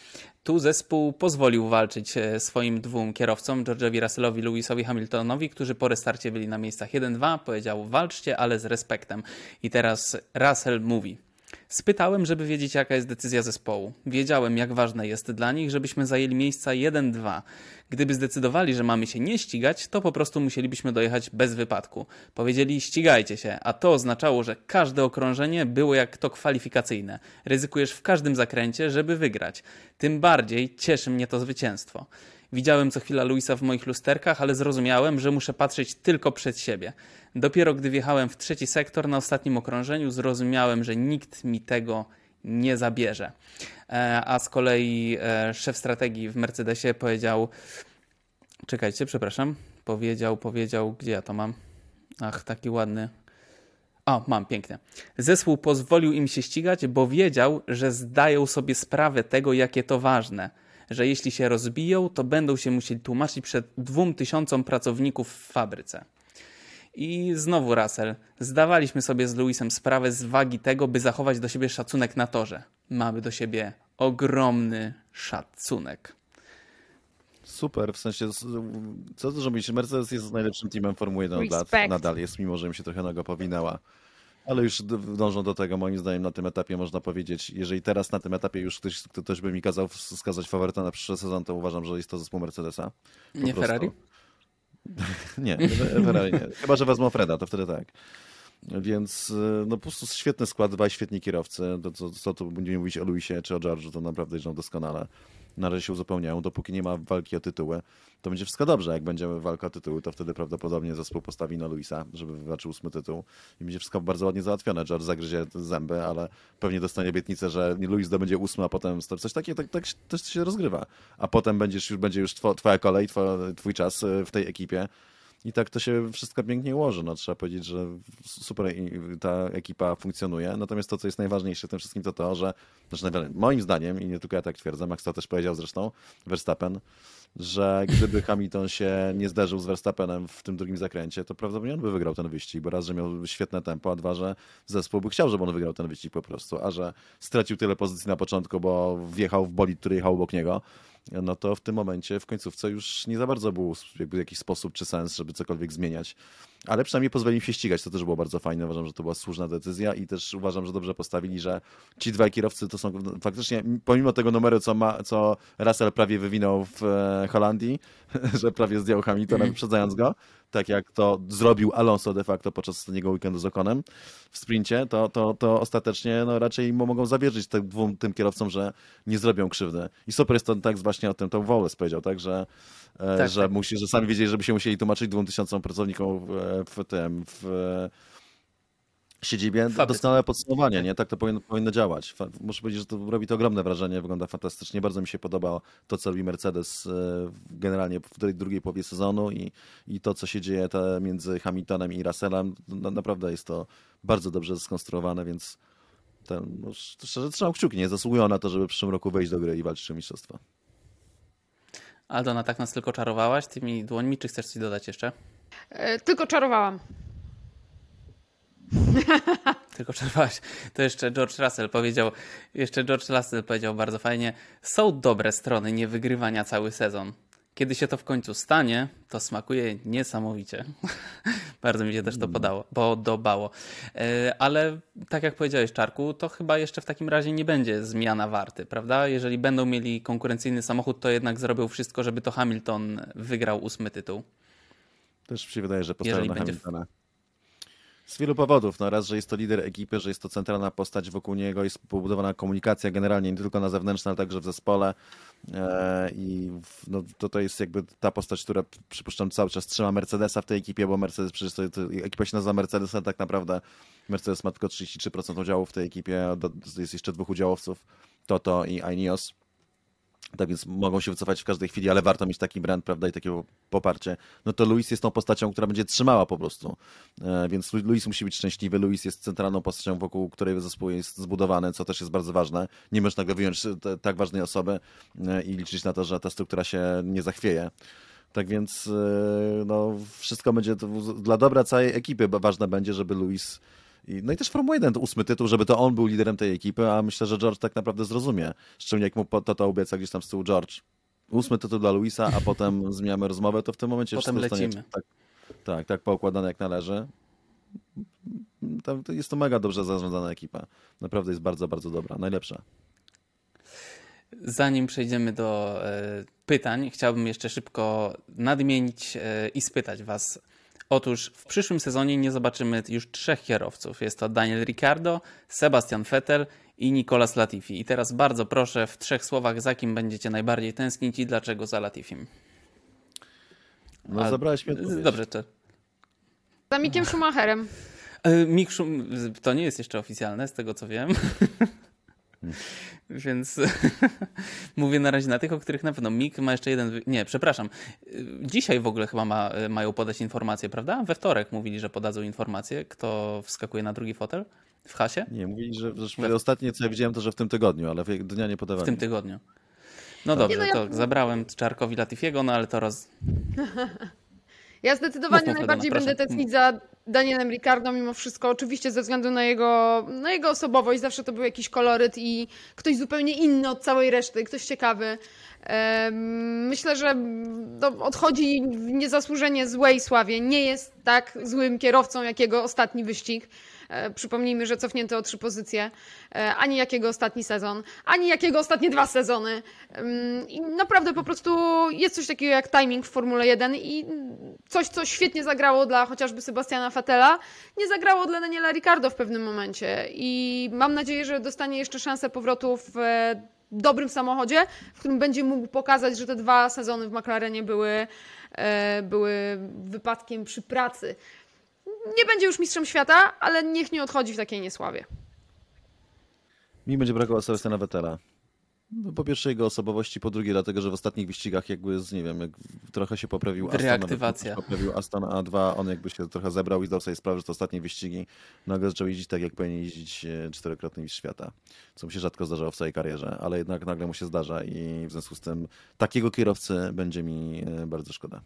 Tu zespół pozwolił walczyć e, swoim dwóm kierowcom, George'owi Russellowi, Lewisowi Hamiltonowi, którzy po restarcie byli na miejscach 1-2. Powiedział walczcie, ale z respektem. I teraz Russell mówi. Spytałem, żeby wiedzieć, jaka jest decyzja zespołu. Wiedziałem, jak ważne jest dla nich, żebyśmy zajęli miejsca 1-2. Gdyby zdecydowali, że mamy się nie ścigać, to po prostu musielibyśmy dojechać bez wypadku. Powiedzieli, ścigajcie się, a to oznaczało, że każde okrążenie było jak to kwalifikacyjne. Ryzykujesz w każdym zakręcie, żeby wygrać. Tym bardziej cieszy mnie to zwycięstwo. Widziałem co chwila Luisa w moich lusterkach, ale zrozumiałem, że muszę patrzeć tylko przed siebie. Dopiero gdy wjechałem w trzeci sektor na ostatnim okrążeniu, zrozumiałem, że nikt mi tego nie zabierze. E, A z kolei e, szef strategii w Mercedesie powiedział: Czekajcie, przepraszam. Powiedział, powiedział, gdzie ja to mam? Ach, taki ładny. O, mam, pięknie. Zespół pozwolił im się ścigać, bo wiedział, że zdają sobie sprawę tego, jakie to ważne. Że jeśli się rozbiją, to będą się musieli tłumaczyć przed dwóm tysiącom pracowników w fabryce. I znowu Russell. Zdawaliśmy sobie z Lewisem sprawę z wagi tego, by zachować do siebie szacunek na torze. Mamy do siebie ogromny szacunek. Super, w sensie, co to zrobić? Mercedes jest najlepszym teamem Formuły 1 od lat. Nadal jest, mimo że im się trochę noga powinęła. Ale już dążą do tego, moim zdaniem, na tym etapie można powiedzieć. Jeżeli teraz na tym etapie już ktoś, ktoś by mi kazał wskazać faworyta na przyszły sezon, to uważam, że jest to zespół Mercedesa. Po Nie prostu. Ferrari? Nie, Ferrari nie. Chyba, że wezmą Freda, to wtedy tak. Więc y, no po prostu świetny skład, dwaj świetni kierowcy. To, co, co tu będziemy mówić o Luisie czy o George'u, to naprawdę jeżdżą doskonale. Na razie się uzupełniają. Dopóki nie ma walki o tytuły, to będzie wszystko dobrze. Jak będzie walka o tytuły, to wtedy prawdopodobnie zespół postawi na Luisa, żeby wywalczył ósmy tytuł. I będzie wszystko bardzo ładnie załatwione. George zagryzie zęby, ale pewnie dostanie obietnicę, że Luis zdobędzie ósmy, a potem coś takiego, tak, tak też się rozgrywa. A potem będziesz już, będzie już two, twoja kolej, twój czas y, w tej ekipie. I tak to się wszystko pięknie ułoży. No, trzeba powiedzieć, że super ta ekipa funkcjonuje. Natomiast to, co jest najważniejsze w tym wszystkim, to to, że znaczy, moim zdaniem, i nie tylko ja tak twierdzę, Max to też powiedział zresztą, Verstappen, że gdyby Hamilton się nie zderzył z Verstappenem w tym drugim zakręcie, to prawdopodobnie on by wygrał ten wyścig, bo raz, że miał świetne tempo, a dwa, że zespół by chciał, żeby on wygrał ten wyścig po prostu, a że stracił tyle pozycji na początku, bo wjechał w bolid, który jechał obok niego, no to w tym momencie w końcówce już nie za bardzo był jakby jakiś sposób czy sens, żeby cokolwiek zmieniać. Ale przynajmniej pozwolili im się ścigać, to też było bardzo fajne. Uważam, że to była słuszna decyzja i też uważam, że dobrze postawili, że ci dwaj kierowcy to są faktycznie, pomimo tego numeru, co, ma, co Russell prawie wywinął w e, Holandii, że prawie zdjął Hamiltona, wyprzedzając go, tak jak to zrobił Alonso de facto podczas ostatniego weekendu z Okonem w sprincie, to, to, to ostatecznie no, raczej mo- mogą zawierzyć tym dwóm tym kierowcom, że nie zrobią krzywdy. I super jest to tak właśnie o tym, to Wallace powiedział, tak, że, Tak, że, tak. Musi, że sami wiedzieli, żeby się musieli tłumaczyć dwóm tysiącom pracownikom w, w tym, w siedzibie. Fabryce. Doskonałe podsumowanie, nie? Tak to powinno, powinno działać. Muszę powiedzieć, że to robi to ogromne wrażenie, wygląda fantastycznie. Bardzo mi się podoba to, co robi Mercedes e, generalnie w tej drugiej połowie sezonu i, i to, co się dzieje między Hamiltonem i Russellem. Naprawdę jest to bardzo dobrze skonstruowane, więc ten, no, szczerze trzymam kciuki, nie? Zasługują na to, żeby w przyszłym roku wejść do gry i walczyć o mistrzostwo. Aldona, tak nas tylko czarowałaś tymi dłońmi, czy chcesz coś dodać jeszcze? E, Tylko czarowałam. Tylko czerpałaś. To jeszcze George Russell powiedział, jeszcze George Russell powiedział bardzo fajnie, są dobre strony niewygrywania cały sezon. Kiedy się to w końcu stanie, to smakuje niesamowicie. bardzo mi się też to podało, podobało. E, Ale tak jak powiedziałeś, Czarku, to chyba jeszcze w takim razie nie będzie zmiana warty, prawda? Jeżeli będą mieli konkurencyjny samochód, to jednak zrobił wszystko, żeby to Hamilton wygrał ósmy tytuł. Też mi się wydaje, że postawią Jeżeli na Hamiltona. Z wielu powodów. No raz, że jest to lider ekipy, że jest to centralna postać wokół niego, jest pobudowana komunikacja generalnie, nie tylko na zewnętrznej, ale także w zespole. E, I no, to, to jest jakby ta postać, która przypuszczam cały czas trzyma Mercedesa w tej ekipie, bo Mercedes przecież to, to ekipa się nazywa Mercedes, ale tak naprawdę Mercedes ma tylko 33% udziału w tej ekipie, jest jeszcze dwóch udziałowców, Toto i Ineos. Tak więc mogą się wycofać w każdej chwili, ale warto mieć taki brand, prawda, i takie poparcie. No to Luis jest tą postacią, która będzie trzymała po prostu. E, więc Lu- Luis musi być szczęśliwy. Luis jest centralną postacią, wokół której zespół jest zbudowany, co też jest bardzo ważne. Nie możesz nagle wyjąć te, tak ważnej osoby e, i liczyć na to, że ta struktura się nie zachwieje. Tak więc e, no, wszystko będzie dla dobra całej ekipy bo ważne będzie, żeby Luis i, no i też Formuła 1 to ósmy tytuł, żeby to on był liderem tej ekipy, a myślę, że George tak naprawdę zrozumie. Szczególnie jak mu to, to obieca gdzieś tam z tyłu George. Ósmy tytuł dla Luisa, a potem zmieniamy rozmowę, to w tym momencie Potem wszystko lecimy. tak, tak, tak poukładane jak należy. To, to jest to mega dobrze zarządzana ekipa. Naprawdę jest bardzo, bardzo dobra. Najlepsza. Zanim przejdziemy do e, pytań, chciałbym jeszcze szybko nadmienić e, i spytać Was. Otóż w przyszłym sezonie nie zobaczymy już trzech kierowców. Jest to Daniel Ricciardo, Sebastian Vettel i Nicolas Latifi. I teraz bardzo proszę w trzech słowach, za kim będziecie najbardziej tęsknić i dlaczego za Latifim. No A- zabrałeś mnie odpowiedź. Dobrze, to. Za Mikiem Schumacherem. E, Mick Schum- to nie jest jeszcze oficjalne, z tego co wiem. Więc mówię na razie na tych, o których na pewno. Mick ma jeszcze jeden. Nie, przepraszam. Y, Dzisiaj w ogóle chyba ma, y, mają podać informacje, prawda? We wtorek mówili, że podadzą informacje, kto wskakuje na drugi fotel w hasie Nie, mówili, że, że ostatnie co ja widziałem to, że w tym tygodniu, ale w- dnia nie w podawali. tym tygodniu. No dobrze, Nie, no to zabrałem Czarkowi Latifiego, no ale to roz... Ja zdecydowanie Mów, najbardziej będę tęsknić za Danielem Ricardo mimo wszystko, oczywiście ze względu na jego, na jego osobowość, zawsze to był jakiś koloryt i ktoś zupełnie inny od całej reszty, ktoś ciekawy. Myślę, że odchodzi w niezasłużenie złej sławie, nie jest tak złym kierowcą jak jego ostatni wyścig. E, Przypomnijmy, że cofnięto o trzy pozycje, e, ani jakiego ostatni sezon, ani jakiego ostatnie dwa sezony. I naprawdę po prostu jest coś takiego jak timing w Formule 1 i coś, co świetnie zagrało dla chociażby Sebastiana Fatela, nie zagrało dla Daniela Ricardo w pewnym momencie. I mam nadzieję, że dostanie jeszcze szansę powrotu w e, dobrym samochodzie, w którym będzie mógł pokazać, że te dwa sezony w McLarenie były, były wypadkiem przy pracy. Nie będzie już mistrzem świata, ale niech nie odchodzi w takiej niesławie. Mi będzie brakowało Sebastiana Vettela. No, po pierwsze jego osobowości, po drugie dlatego, że w ostatnich wyścigach jakby, z, nie wiem, jak trochę się poprawił Aston, Reaktywacja. poprawił Aston A2, on jakby się trochę zebrał i zdał sobie sprawę, że te ostatnie wyścigi nagle zaczął jeździć tak, jak powinien jeździć e, czterokrotny mistrz świata, co mu się rzadko zdarzało w całej karierze, ale jednak nagle mu się zdarza i w związku z tym takiego kierowcy będzie mi e, bardzo szkoda.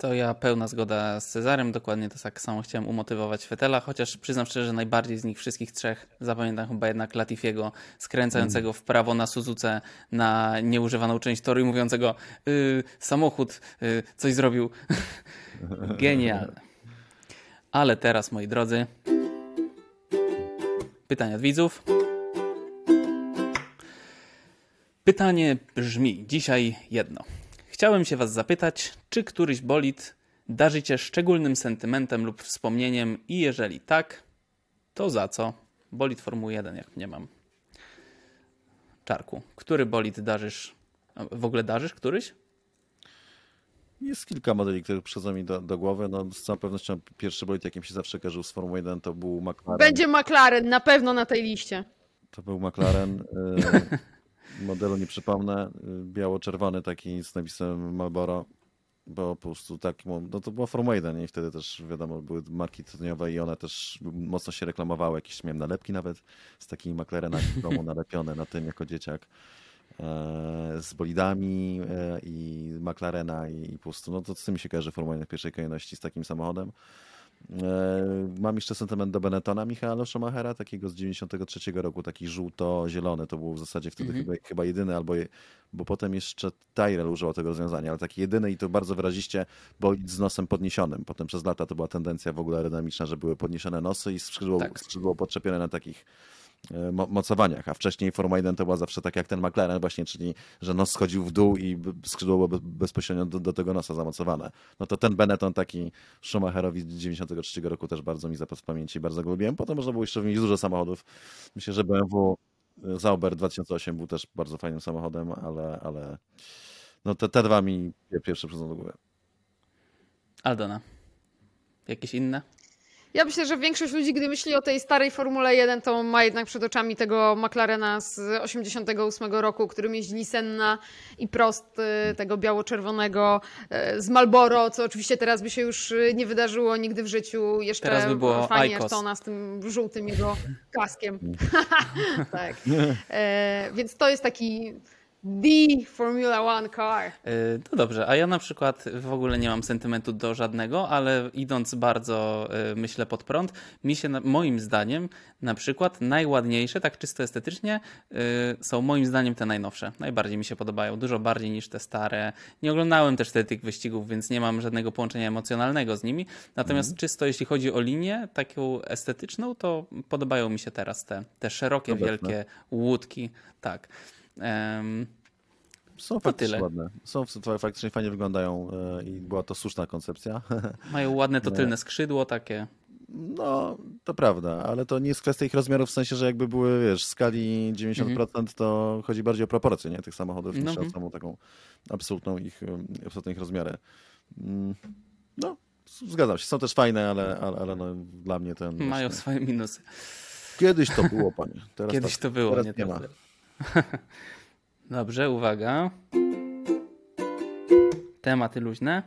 To ja pełna zgoda z Cezarem, dokładnie to tak samo chciałem umotywować Fetela, chociaż przyznam szczerze, że najbardziej z nich wszystkich trzech zapamiętam chyba jednak Latifiego skręcającego w prawo na Suzuce na nieużywaną część toru i mówiącego y, samochód y, coś zrobił. Genialne. Ale teraz, moi drodzy, pytania od widzów. Pytanie brzmi dzisiaj jedno. Chciałem się Was zapytać, czy któryś bolid darzycie szczególnym sentymentem lub wspomnieniem i jeżeli tak, to za co? Bolid Formuły 1, jak nie mam. Czarku, który bolid darzysz? W ogóle darzysz któryś? Jest kilka modeli, które przychodzą mi do, do głowy. No, z całą pewnością pierwszy bolid, jakim się zawsze kojarzył z Formuły 1, to był McLaren. Będzie McLaren na pewno na tej liście. To był McLaren. modelu nie przypomnę. y, Biało-czerwony taki z napisem Marlboro. Bo po prostu tak, no to była Formuła 1 i wtedy też wiadomo, były marki tytoniowe i one też mocno się reklamowały. Jakieś miałem nalepki nawet z takimi McLarenami w domu nalepione na tym jako dzieciak. e, Z bolidami e, i McLarena i i po prostu, no to z tym mi się kojarzy Formuła 1 w pierwszej kolejności z takim samochodem. E, Mam jeszcze sentyment do Benettona Michaela Schumachera, takiego z 93 roku, taki żółto-zielony. To był w zasadzie wtedy chyba, chyba jedyny, albo je, bo potem jeszcze Tyrell używał tego rozwiązania, ale taki jedyny i to bardzo wyraziście, bo z nosem podniesionym. Potem przez lata to była tendencja w ogóle aerodynamiczna, że były podniesione nosy i skrzydło, Tak. skrzydło podczepione na takich mo- mocowaniach, a wcześniej Formuła 1 to była zawsze tak jak ten McLaren właśnie, czyli że nos schodził w dół i skrzydło było be- bezpośrednio do, do tego nosa zamocowane. No to ten Benetton taki Schumacherowi z 93 roku też bardzo mi zapadł w pamięci bardzo go lubiłem. Potem można było jeszcze wymienić dużo samochodów. Myślę, że BMW e, Zauber 2008 był też bardzo fajnym samochodem, ale, ale no te, te dwa mi pierwsze przychodzą do głowy. Aldona. Jakieś inne? Ja myślę, że większość ludzi, gdy myśli o tej starej Formule 1, to ma jednak przed oczami tego McLarena z 88 roku, którym jeździli Senna i Prost, y, tego biało-czerwonego y, z Marlboro, co oczywiście teraz by się już y, nie wydarzyło nigdy w życiu. Jeszcze Teraz by było fajnie. Ayrtona z tym żółtym jego kaskiem. tak. E, więc to jest taki the Formula One car. No dobrze, a ja na przykład w ogóle nie mam sentymentu do żadnego, ale idąc bardzo, yy, myślę, pod prąd, mi się, moim zdaniem, na przykład najładniejsze, tak czysto estetycznie, yy, są moim zdaniem te najnowsze. Najbardziej mi się podobają, dużo bardziej niż te stare. Nie oglądałem też wtedy tych wyścigów, więc nie mam żadnego połączenia emocjonalnego z nimi. Natomiast czysto jeśli chodzi o linię taką estetyczną, to podobają mi się teraz te, te szerokie, Obecne. wielkie łódki. Tak. Em, Są faktycznie ładne. Są faktycznie fajnie wyglądają e, i była to słuszna koncepcja. Mają ładne to tylne skrzydło takie. No, to prawda, ale to nie jest kwestia ich rozmiarów, w sensie, że jakby były, wiesz, w skali 90%, to chodzi bardziej o proporcje, nie, tych samochodów, niż Mhm. o samą taką absolutną ich, absolutne ich rozmiary. Mm, No, zgadzam się, są też fajne, ale, ale, ale no, dla mnie ten... Mają właśnie- swoje minusy. Kiedyś to było, panie. Teraz Kiedyś tak, to było, teraz nie nie ma. Dobrze, uwaga. Tematy luźne.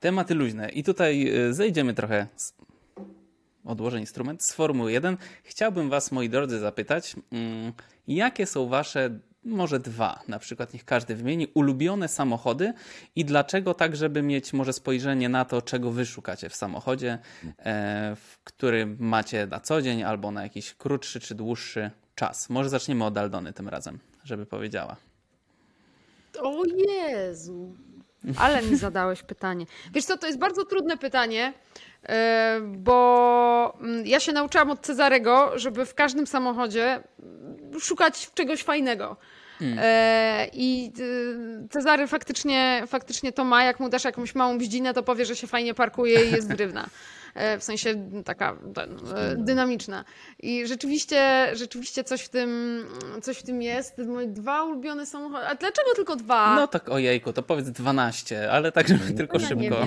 Tematy luźne. I tutaj y, zejdziemy trochę z... Odłożę instrument z Formuły 1. Chciałbym Was, moi drodzy, zapytać, mm, jakie są Wasze, może dwa, na przykład niech każdy wymieni, ulubione samochody i dlaczego tak, żeby mieć może spojrzenie na to, czego Wy szukacie w samochodzie, e, w którym macie na co dzień albo na jakiś krótszy czy dłuższy czas. Może zaczniemy od Aldony tym razem, żeby powiedziała. O Jezu. Ale mi zadałeś pytanie. Wiesz co, to jest bardzo trudne pytanie, e, bo mm, ja się nauczyłam od Cezarego, żeby w każdym samochodzie mm, szukać czegoś fajnego. E, I y, Cezary faktycznie, faktycznie to ma. Jak mu dasz jakąś małą bździnę, to powie, że się fajnie parkuje i jest zrywna. E, W sensie taka e, dynamiczna. I rzeczywiście, rzeczywiście coś w tym, coś w tym jest. Moje dwa ulubione samochody. A dlaczego tylko dwa? No tak ojejku, to powiedz 12, ale tak, żeby tylko Ja szybko.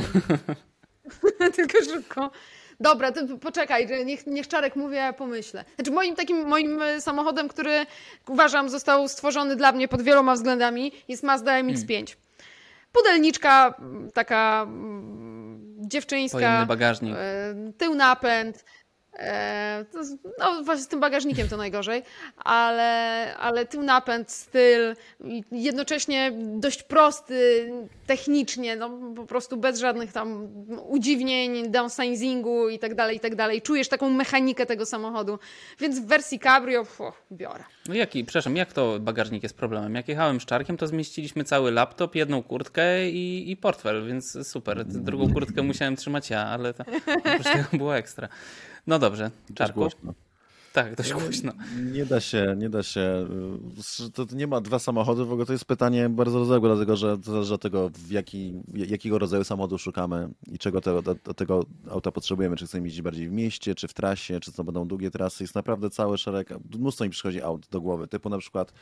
Tylko szybko. Dobra, to poczekaj, niech, niech Czarek mówi, a ja pomyślę. Znaczy moim takim, moim e, samochodem, który uważam został stworzony dla mnie pod wieloma względami jest Mazda MX-5. Pudelniczka, m, taka dziewczyńska. Bagażnik. E, tył napęd. E, no właśnie z tym bagażnikiem to najgorzej, ale, ale tył napęd, styl, jednocześnie dość prosty technicznie, no po prostu bez żadnych tam udziwnień, downsizingu i tak dalej, i tak dalej. Czujesz taką mechanikę tego samochodu, więc w wersji cabrio pfu, biorę. No jaki, przepraszam, jak to bagażnik jest problemem? Jak jechałem z Czarkiem, to zmieściliśmy cały laptop, jedną kurtkę i, i portfel, więc super. Drugą kurtkę musiałem trzymać ja, ale to oprócz tego było ekstra. No dobrze, Czarku. Tak, dość głośno. Nie da się, nie da się. To nie ma dwa samochody, w ogóle to jest pytanie bardzo rozległe, dlatego że to zależy od tego, w jaki, jakiego rodzaju samochodu szukamy i czego te, do tego auta potrzebujemy. Czy chcemy jeździć bardziej w mieście, czy w trasie, czy to będą długie trasy. Jest naprawdę cały szereg, mnóstwo mi przychodzi aut do głowy, typu na przykład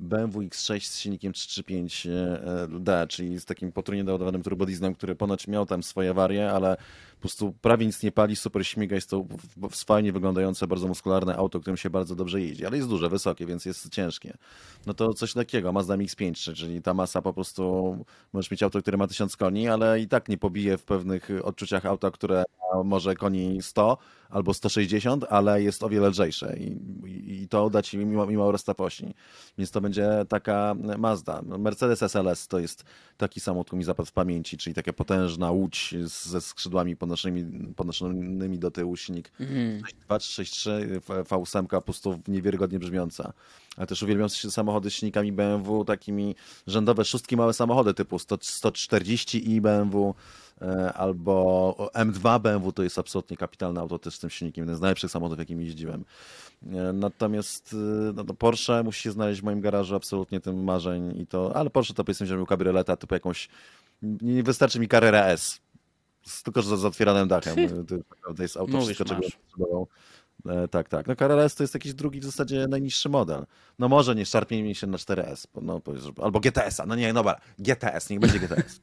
BMW X6 z silnikiem 335D, czyli z takim potrójnie doładowanym turbodizlem, który ponoć miał tam swoje awarie, ale po prostu prawie nic nie pali, super śmiga, jest to fajnie wyglądające, bardzo muskularne auto, którym się bardzo dobrze jeździ, ale jest duże, wysokie, więc jest ciężkie. No to coś takiego, Mazda MX-5, czyli ta masa po prostu, możesz mieć auto, które ma 1000 koni, ale i tak nie pobije w pewnych odczuciach auta, które może koni 100 albo 160, ale jest o wiele lżejsze i, i, to da ci mimo, mimo. Więc to będzie taka Mazda. Mercedes SLS to jest taki samochód, który mi zapadł w pamięci, czyli taka potężna łódź ze skrzydłami podnoszonymi, podnoszonymi do tyłu, silnik 2 czy 6.3, V8 po prostu niewiarygodnie brzmiąca. Ale też uwielbiam się samochody z silnikami BMW, takimi rzędowe szóstki małe samochody typu 100, 140 i BMW albo M2 BMW to jest absolutnie kapitalne auto też z tym silnikiem, jeden z najlepszych samochodów, jakim jeździłem. E, Natomiast e, no, to Porsche musi się znaleźć w moim garażu absolutnie tym marzeń i to, ale Porsche to powiedzmy, że miał kabrioleta typu jakąś, nie wystarczy mi Carrera S, tylko że z otwieranym dachem. E, To jest auto Mówisz, wszystko, czego potrzebował. E, tak, tak. No Carrera S to jest jakiś drugi w zasadzie najniższy model. No może nie szarpnij się na 4S, bo- no, albo GTS-a. No nie, dobra, GTS, niech będzie GTS.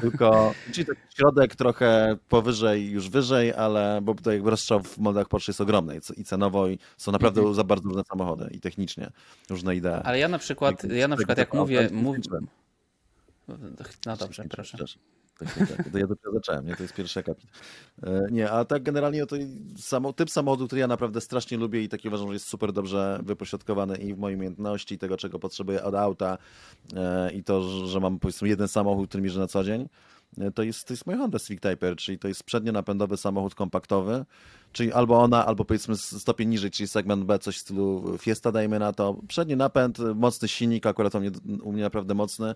Tylko, czyli taki środek trochę powyżej, już wyżej, ale bo jakby rozstrzał w modelach Porsche jest ogromny i cenowo i są naprawdę za bardzo różne samochody i technicznie, różne idee. Ale ja na przykład, Tak, ja na tak, przykład tak, jak mówię, tak, mów... skończyłem. No dobrze, proszę. Przepraszam. Tak, tak, tak. To ja dopiero zacząłem, nie? To jest pierwszy akapit. E, Nie, a tak generalnie to samo, typ samochodu, który ja naprawdę strasznie lubię i taki uważam, że jest super dobrze wypośrodkowany i w mojej umiejętności, tego, czego potrzebuję od auta e, i to, że- mam powiedzmy jeden samochód, który mierzę na co dzień, e, to jest, to jest mój Honda Civic Type R, czyli to jest przednio napędowy samochód kompaktowy, czyli albo ona, albo powiedzmy stopień niżej, czyli segment B, coś w stylu Fiesta dajmy na to. Przedni napęd, mocny silnik, akurat u mnie, u mnie naprawdę mocny,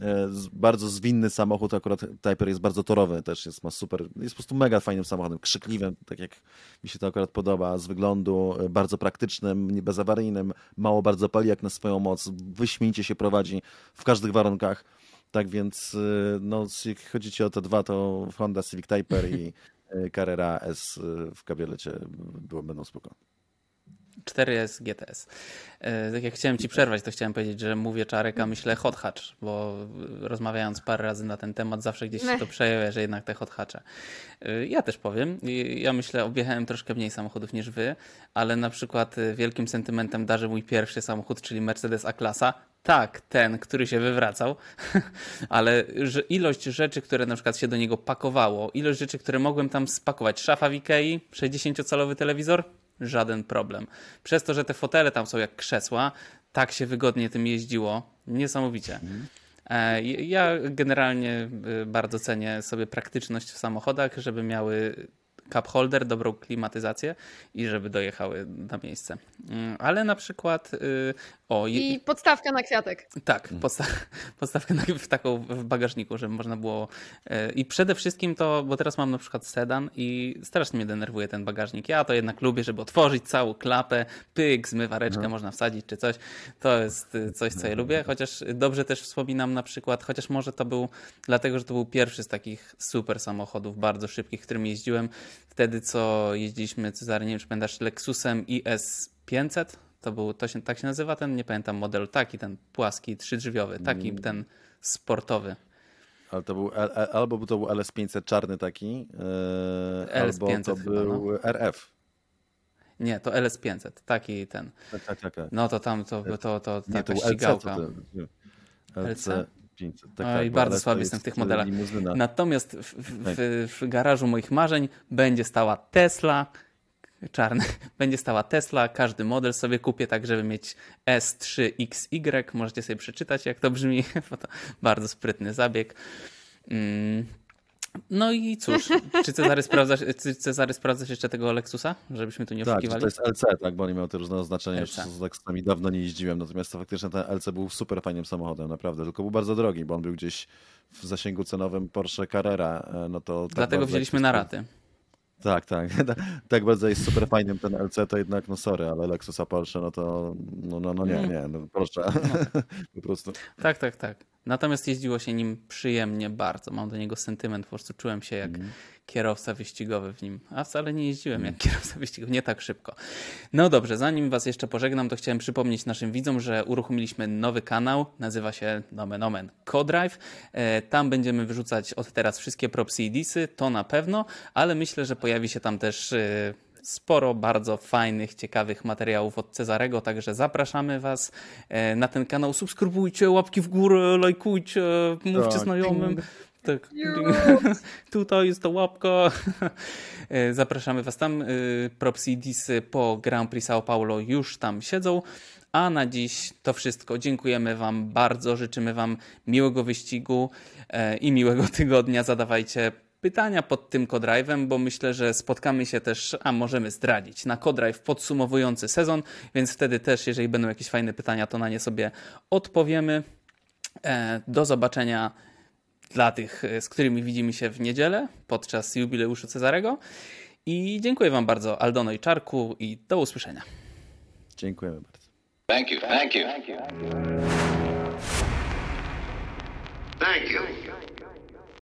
e, bardzo zwinny samochód, akurat Type R jest bardzo torowy, też jest, ma super, jest po prostu mega fajnym samochodem, krzykliwym, tak jak mi się to akurat podoba, z wyglądu, e, bardzo praktycznym, bezawaryjnym, mało bardzo pali jak na swoją moc, wyśmienicie się prowadzi w każdych warunkach. Tak więc, no, jeśli chodzi ci o te dwa, to Honda Civic Type R i Carrera S y, w kabriolecie było, będą spoko. 4S GTS. E, Tak jak chciałem ci przerwać, to chciałem powiedzieć, że mówię czarek, a myślę hot hatch, bo rozmawiając parę razy na ten temat, zawsze gdzieś się to przejawia, że jednak te hot hatche. E, Ja też powiem, ja myślę, objechałem troszkę mniej samochodów niż wy, ale na przykład e, wielkim sentymentem darzy mój pierwszy samochód, czyli Mercedes A-klasa. Tak, ten, który się wywracał, ale ilość rzeczy, które na przykład się do niego pakowało, ilość rzeczy, które mogłem tam spakować, szafa w Ikei, 60-calowy telewizor, żaden problem. Przez to, że te fotele tam są jak krzesła, tak się wygodnie tym jeździło. Niesamowicie. E, Ja generalnie y, bardzo cenię sobie praktyczność w samochodach, żeby miały cup holder, dobrą klimatyzację i żeby dojechały na miejsce. Mm, Ale na przykład y, o je- I podstawka na kwiatek. tak, podsta podstawkę na- w taką w bagażniku, żeby można było. e, I przede wszystkim to, bo teraz mam na przykład sedan i strasznie mnie denerwuje ten bagażnik. Ja to jednak lubię, żeby otworzyć całą klapę, pyk, zmywareczkę można wsadzić czy coś. To jest y, coś, co ja lubię, chociaż dobrze też wspominam na przykład, chociaż może to był dlatego, że to był pierwszy z takich super samochodów, bardzo szybkich, którym jeździłem. Wtedy, co jeździliśmy, Cezary, nie wiem, czy pamiętasz, Lexusem IS 500? To był, to się, tak się nazywa ten, nie pamiętam model, taki ten płaski, trzydrzwiowy, taki ten sportowy. Ale to był, albo to był LS500 czarny taki, e, albo LS500 to chyba, był RF. Nie, to LS500, taki ten. Tak, tak, tak. tak. No to tam to, to, to Nie, to był LC, ścigałka. to, LC 500. Tak, tak, bo bardzo LS to słaby jest jestem w tych modelach. limuzyna. Natomiast w, w, w, w garażu moich marzeń będzie stała Tesla, czarny, będzie stała Tesla, każdy model sobie kupię tak, żeby mieć S3XY, możecie sobie przeczytać jak to brzmi, bo to bardzo sprytny zabieg. Mm. No i cóż, czy Cezary sprawdzasz, czy Cezary sprawdzasz jeszcze tego Lexusa, żebyśmy tu nie Tak, oszukiwali? to jest LC, tak, bo oni mają te różne oznaczenia, już z Lexusami dawno nie jeździłem, natomiast to faktycznie ten LC był super fajnym samochodem, naprawdę, tylko był bardzo drogi, bo on był gdzieś w zasięgu cenowym Porsche Carrera, e, no to... tak Dlatego wzięliśmy na raty. Tak, tak, tak bardzo jest super fajnym ten LC, to jednak, no sorry, ale Lexusa Porsche, no to, no, no, no nie, nie, no proszę, po prostu. Tak, tak, tak. Natomiast jeździło się nim przyjemnie bardzo. Mam do niego sentyment, po prostu czułem się jak kierowca wyścigowy w nim. A wcale nie jeździłem jak kierowca wyścigowy, nie tak szybko. No dobrze, zanim was jeszcze pożegnam, to chciałem przypomnieć naszym widzom, że uruchomiliśmy nowy kanał, nazywa się Nomen Omen Codrive. E, Tam będziemy wyrzucać od teraz wszystkie propsy i disy, to na pewno, ale myślę, że pojawi się tam też e, sporo bardzo fajnych, ciekawych materiałów od Cezarego, także zapraszamy Was e, na ten kanał. Subskrybujcie, łapki w górę, lajkujcie, mówcie Tak. znajomym. Tak. Tutaj jest to łapka. E, Zapraszamy Was tam. E, Props i disy po Grand Prix São Paulo już tam siedzą. A na dziś to wszystko. Dziękujemy Wam bardzo. Życzymy Wam miłego wyścigu i miłego tygodnia. Zadawajcie pytania pod tym Codrive'em, bo myślę, że spotkamy się też, a możemy zdradzić, na Codrive podsumowujący sezon, więc wtedy też, jeżeli będą jakieś fajne pytania, to na nie sobie odpowiemy. E, Do zobaczenia dla tych, e, z którymi widzimy się w niedzielę podczas jubileuszu Cezarego. I dziękuję Wam bardzo, Aldono i Czarku, i do usłyszenia. Dziękujemy bardzo. Thank you. Thank you. Thank you.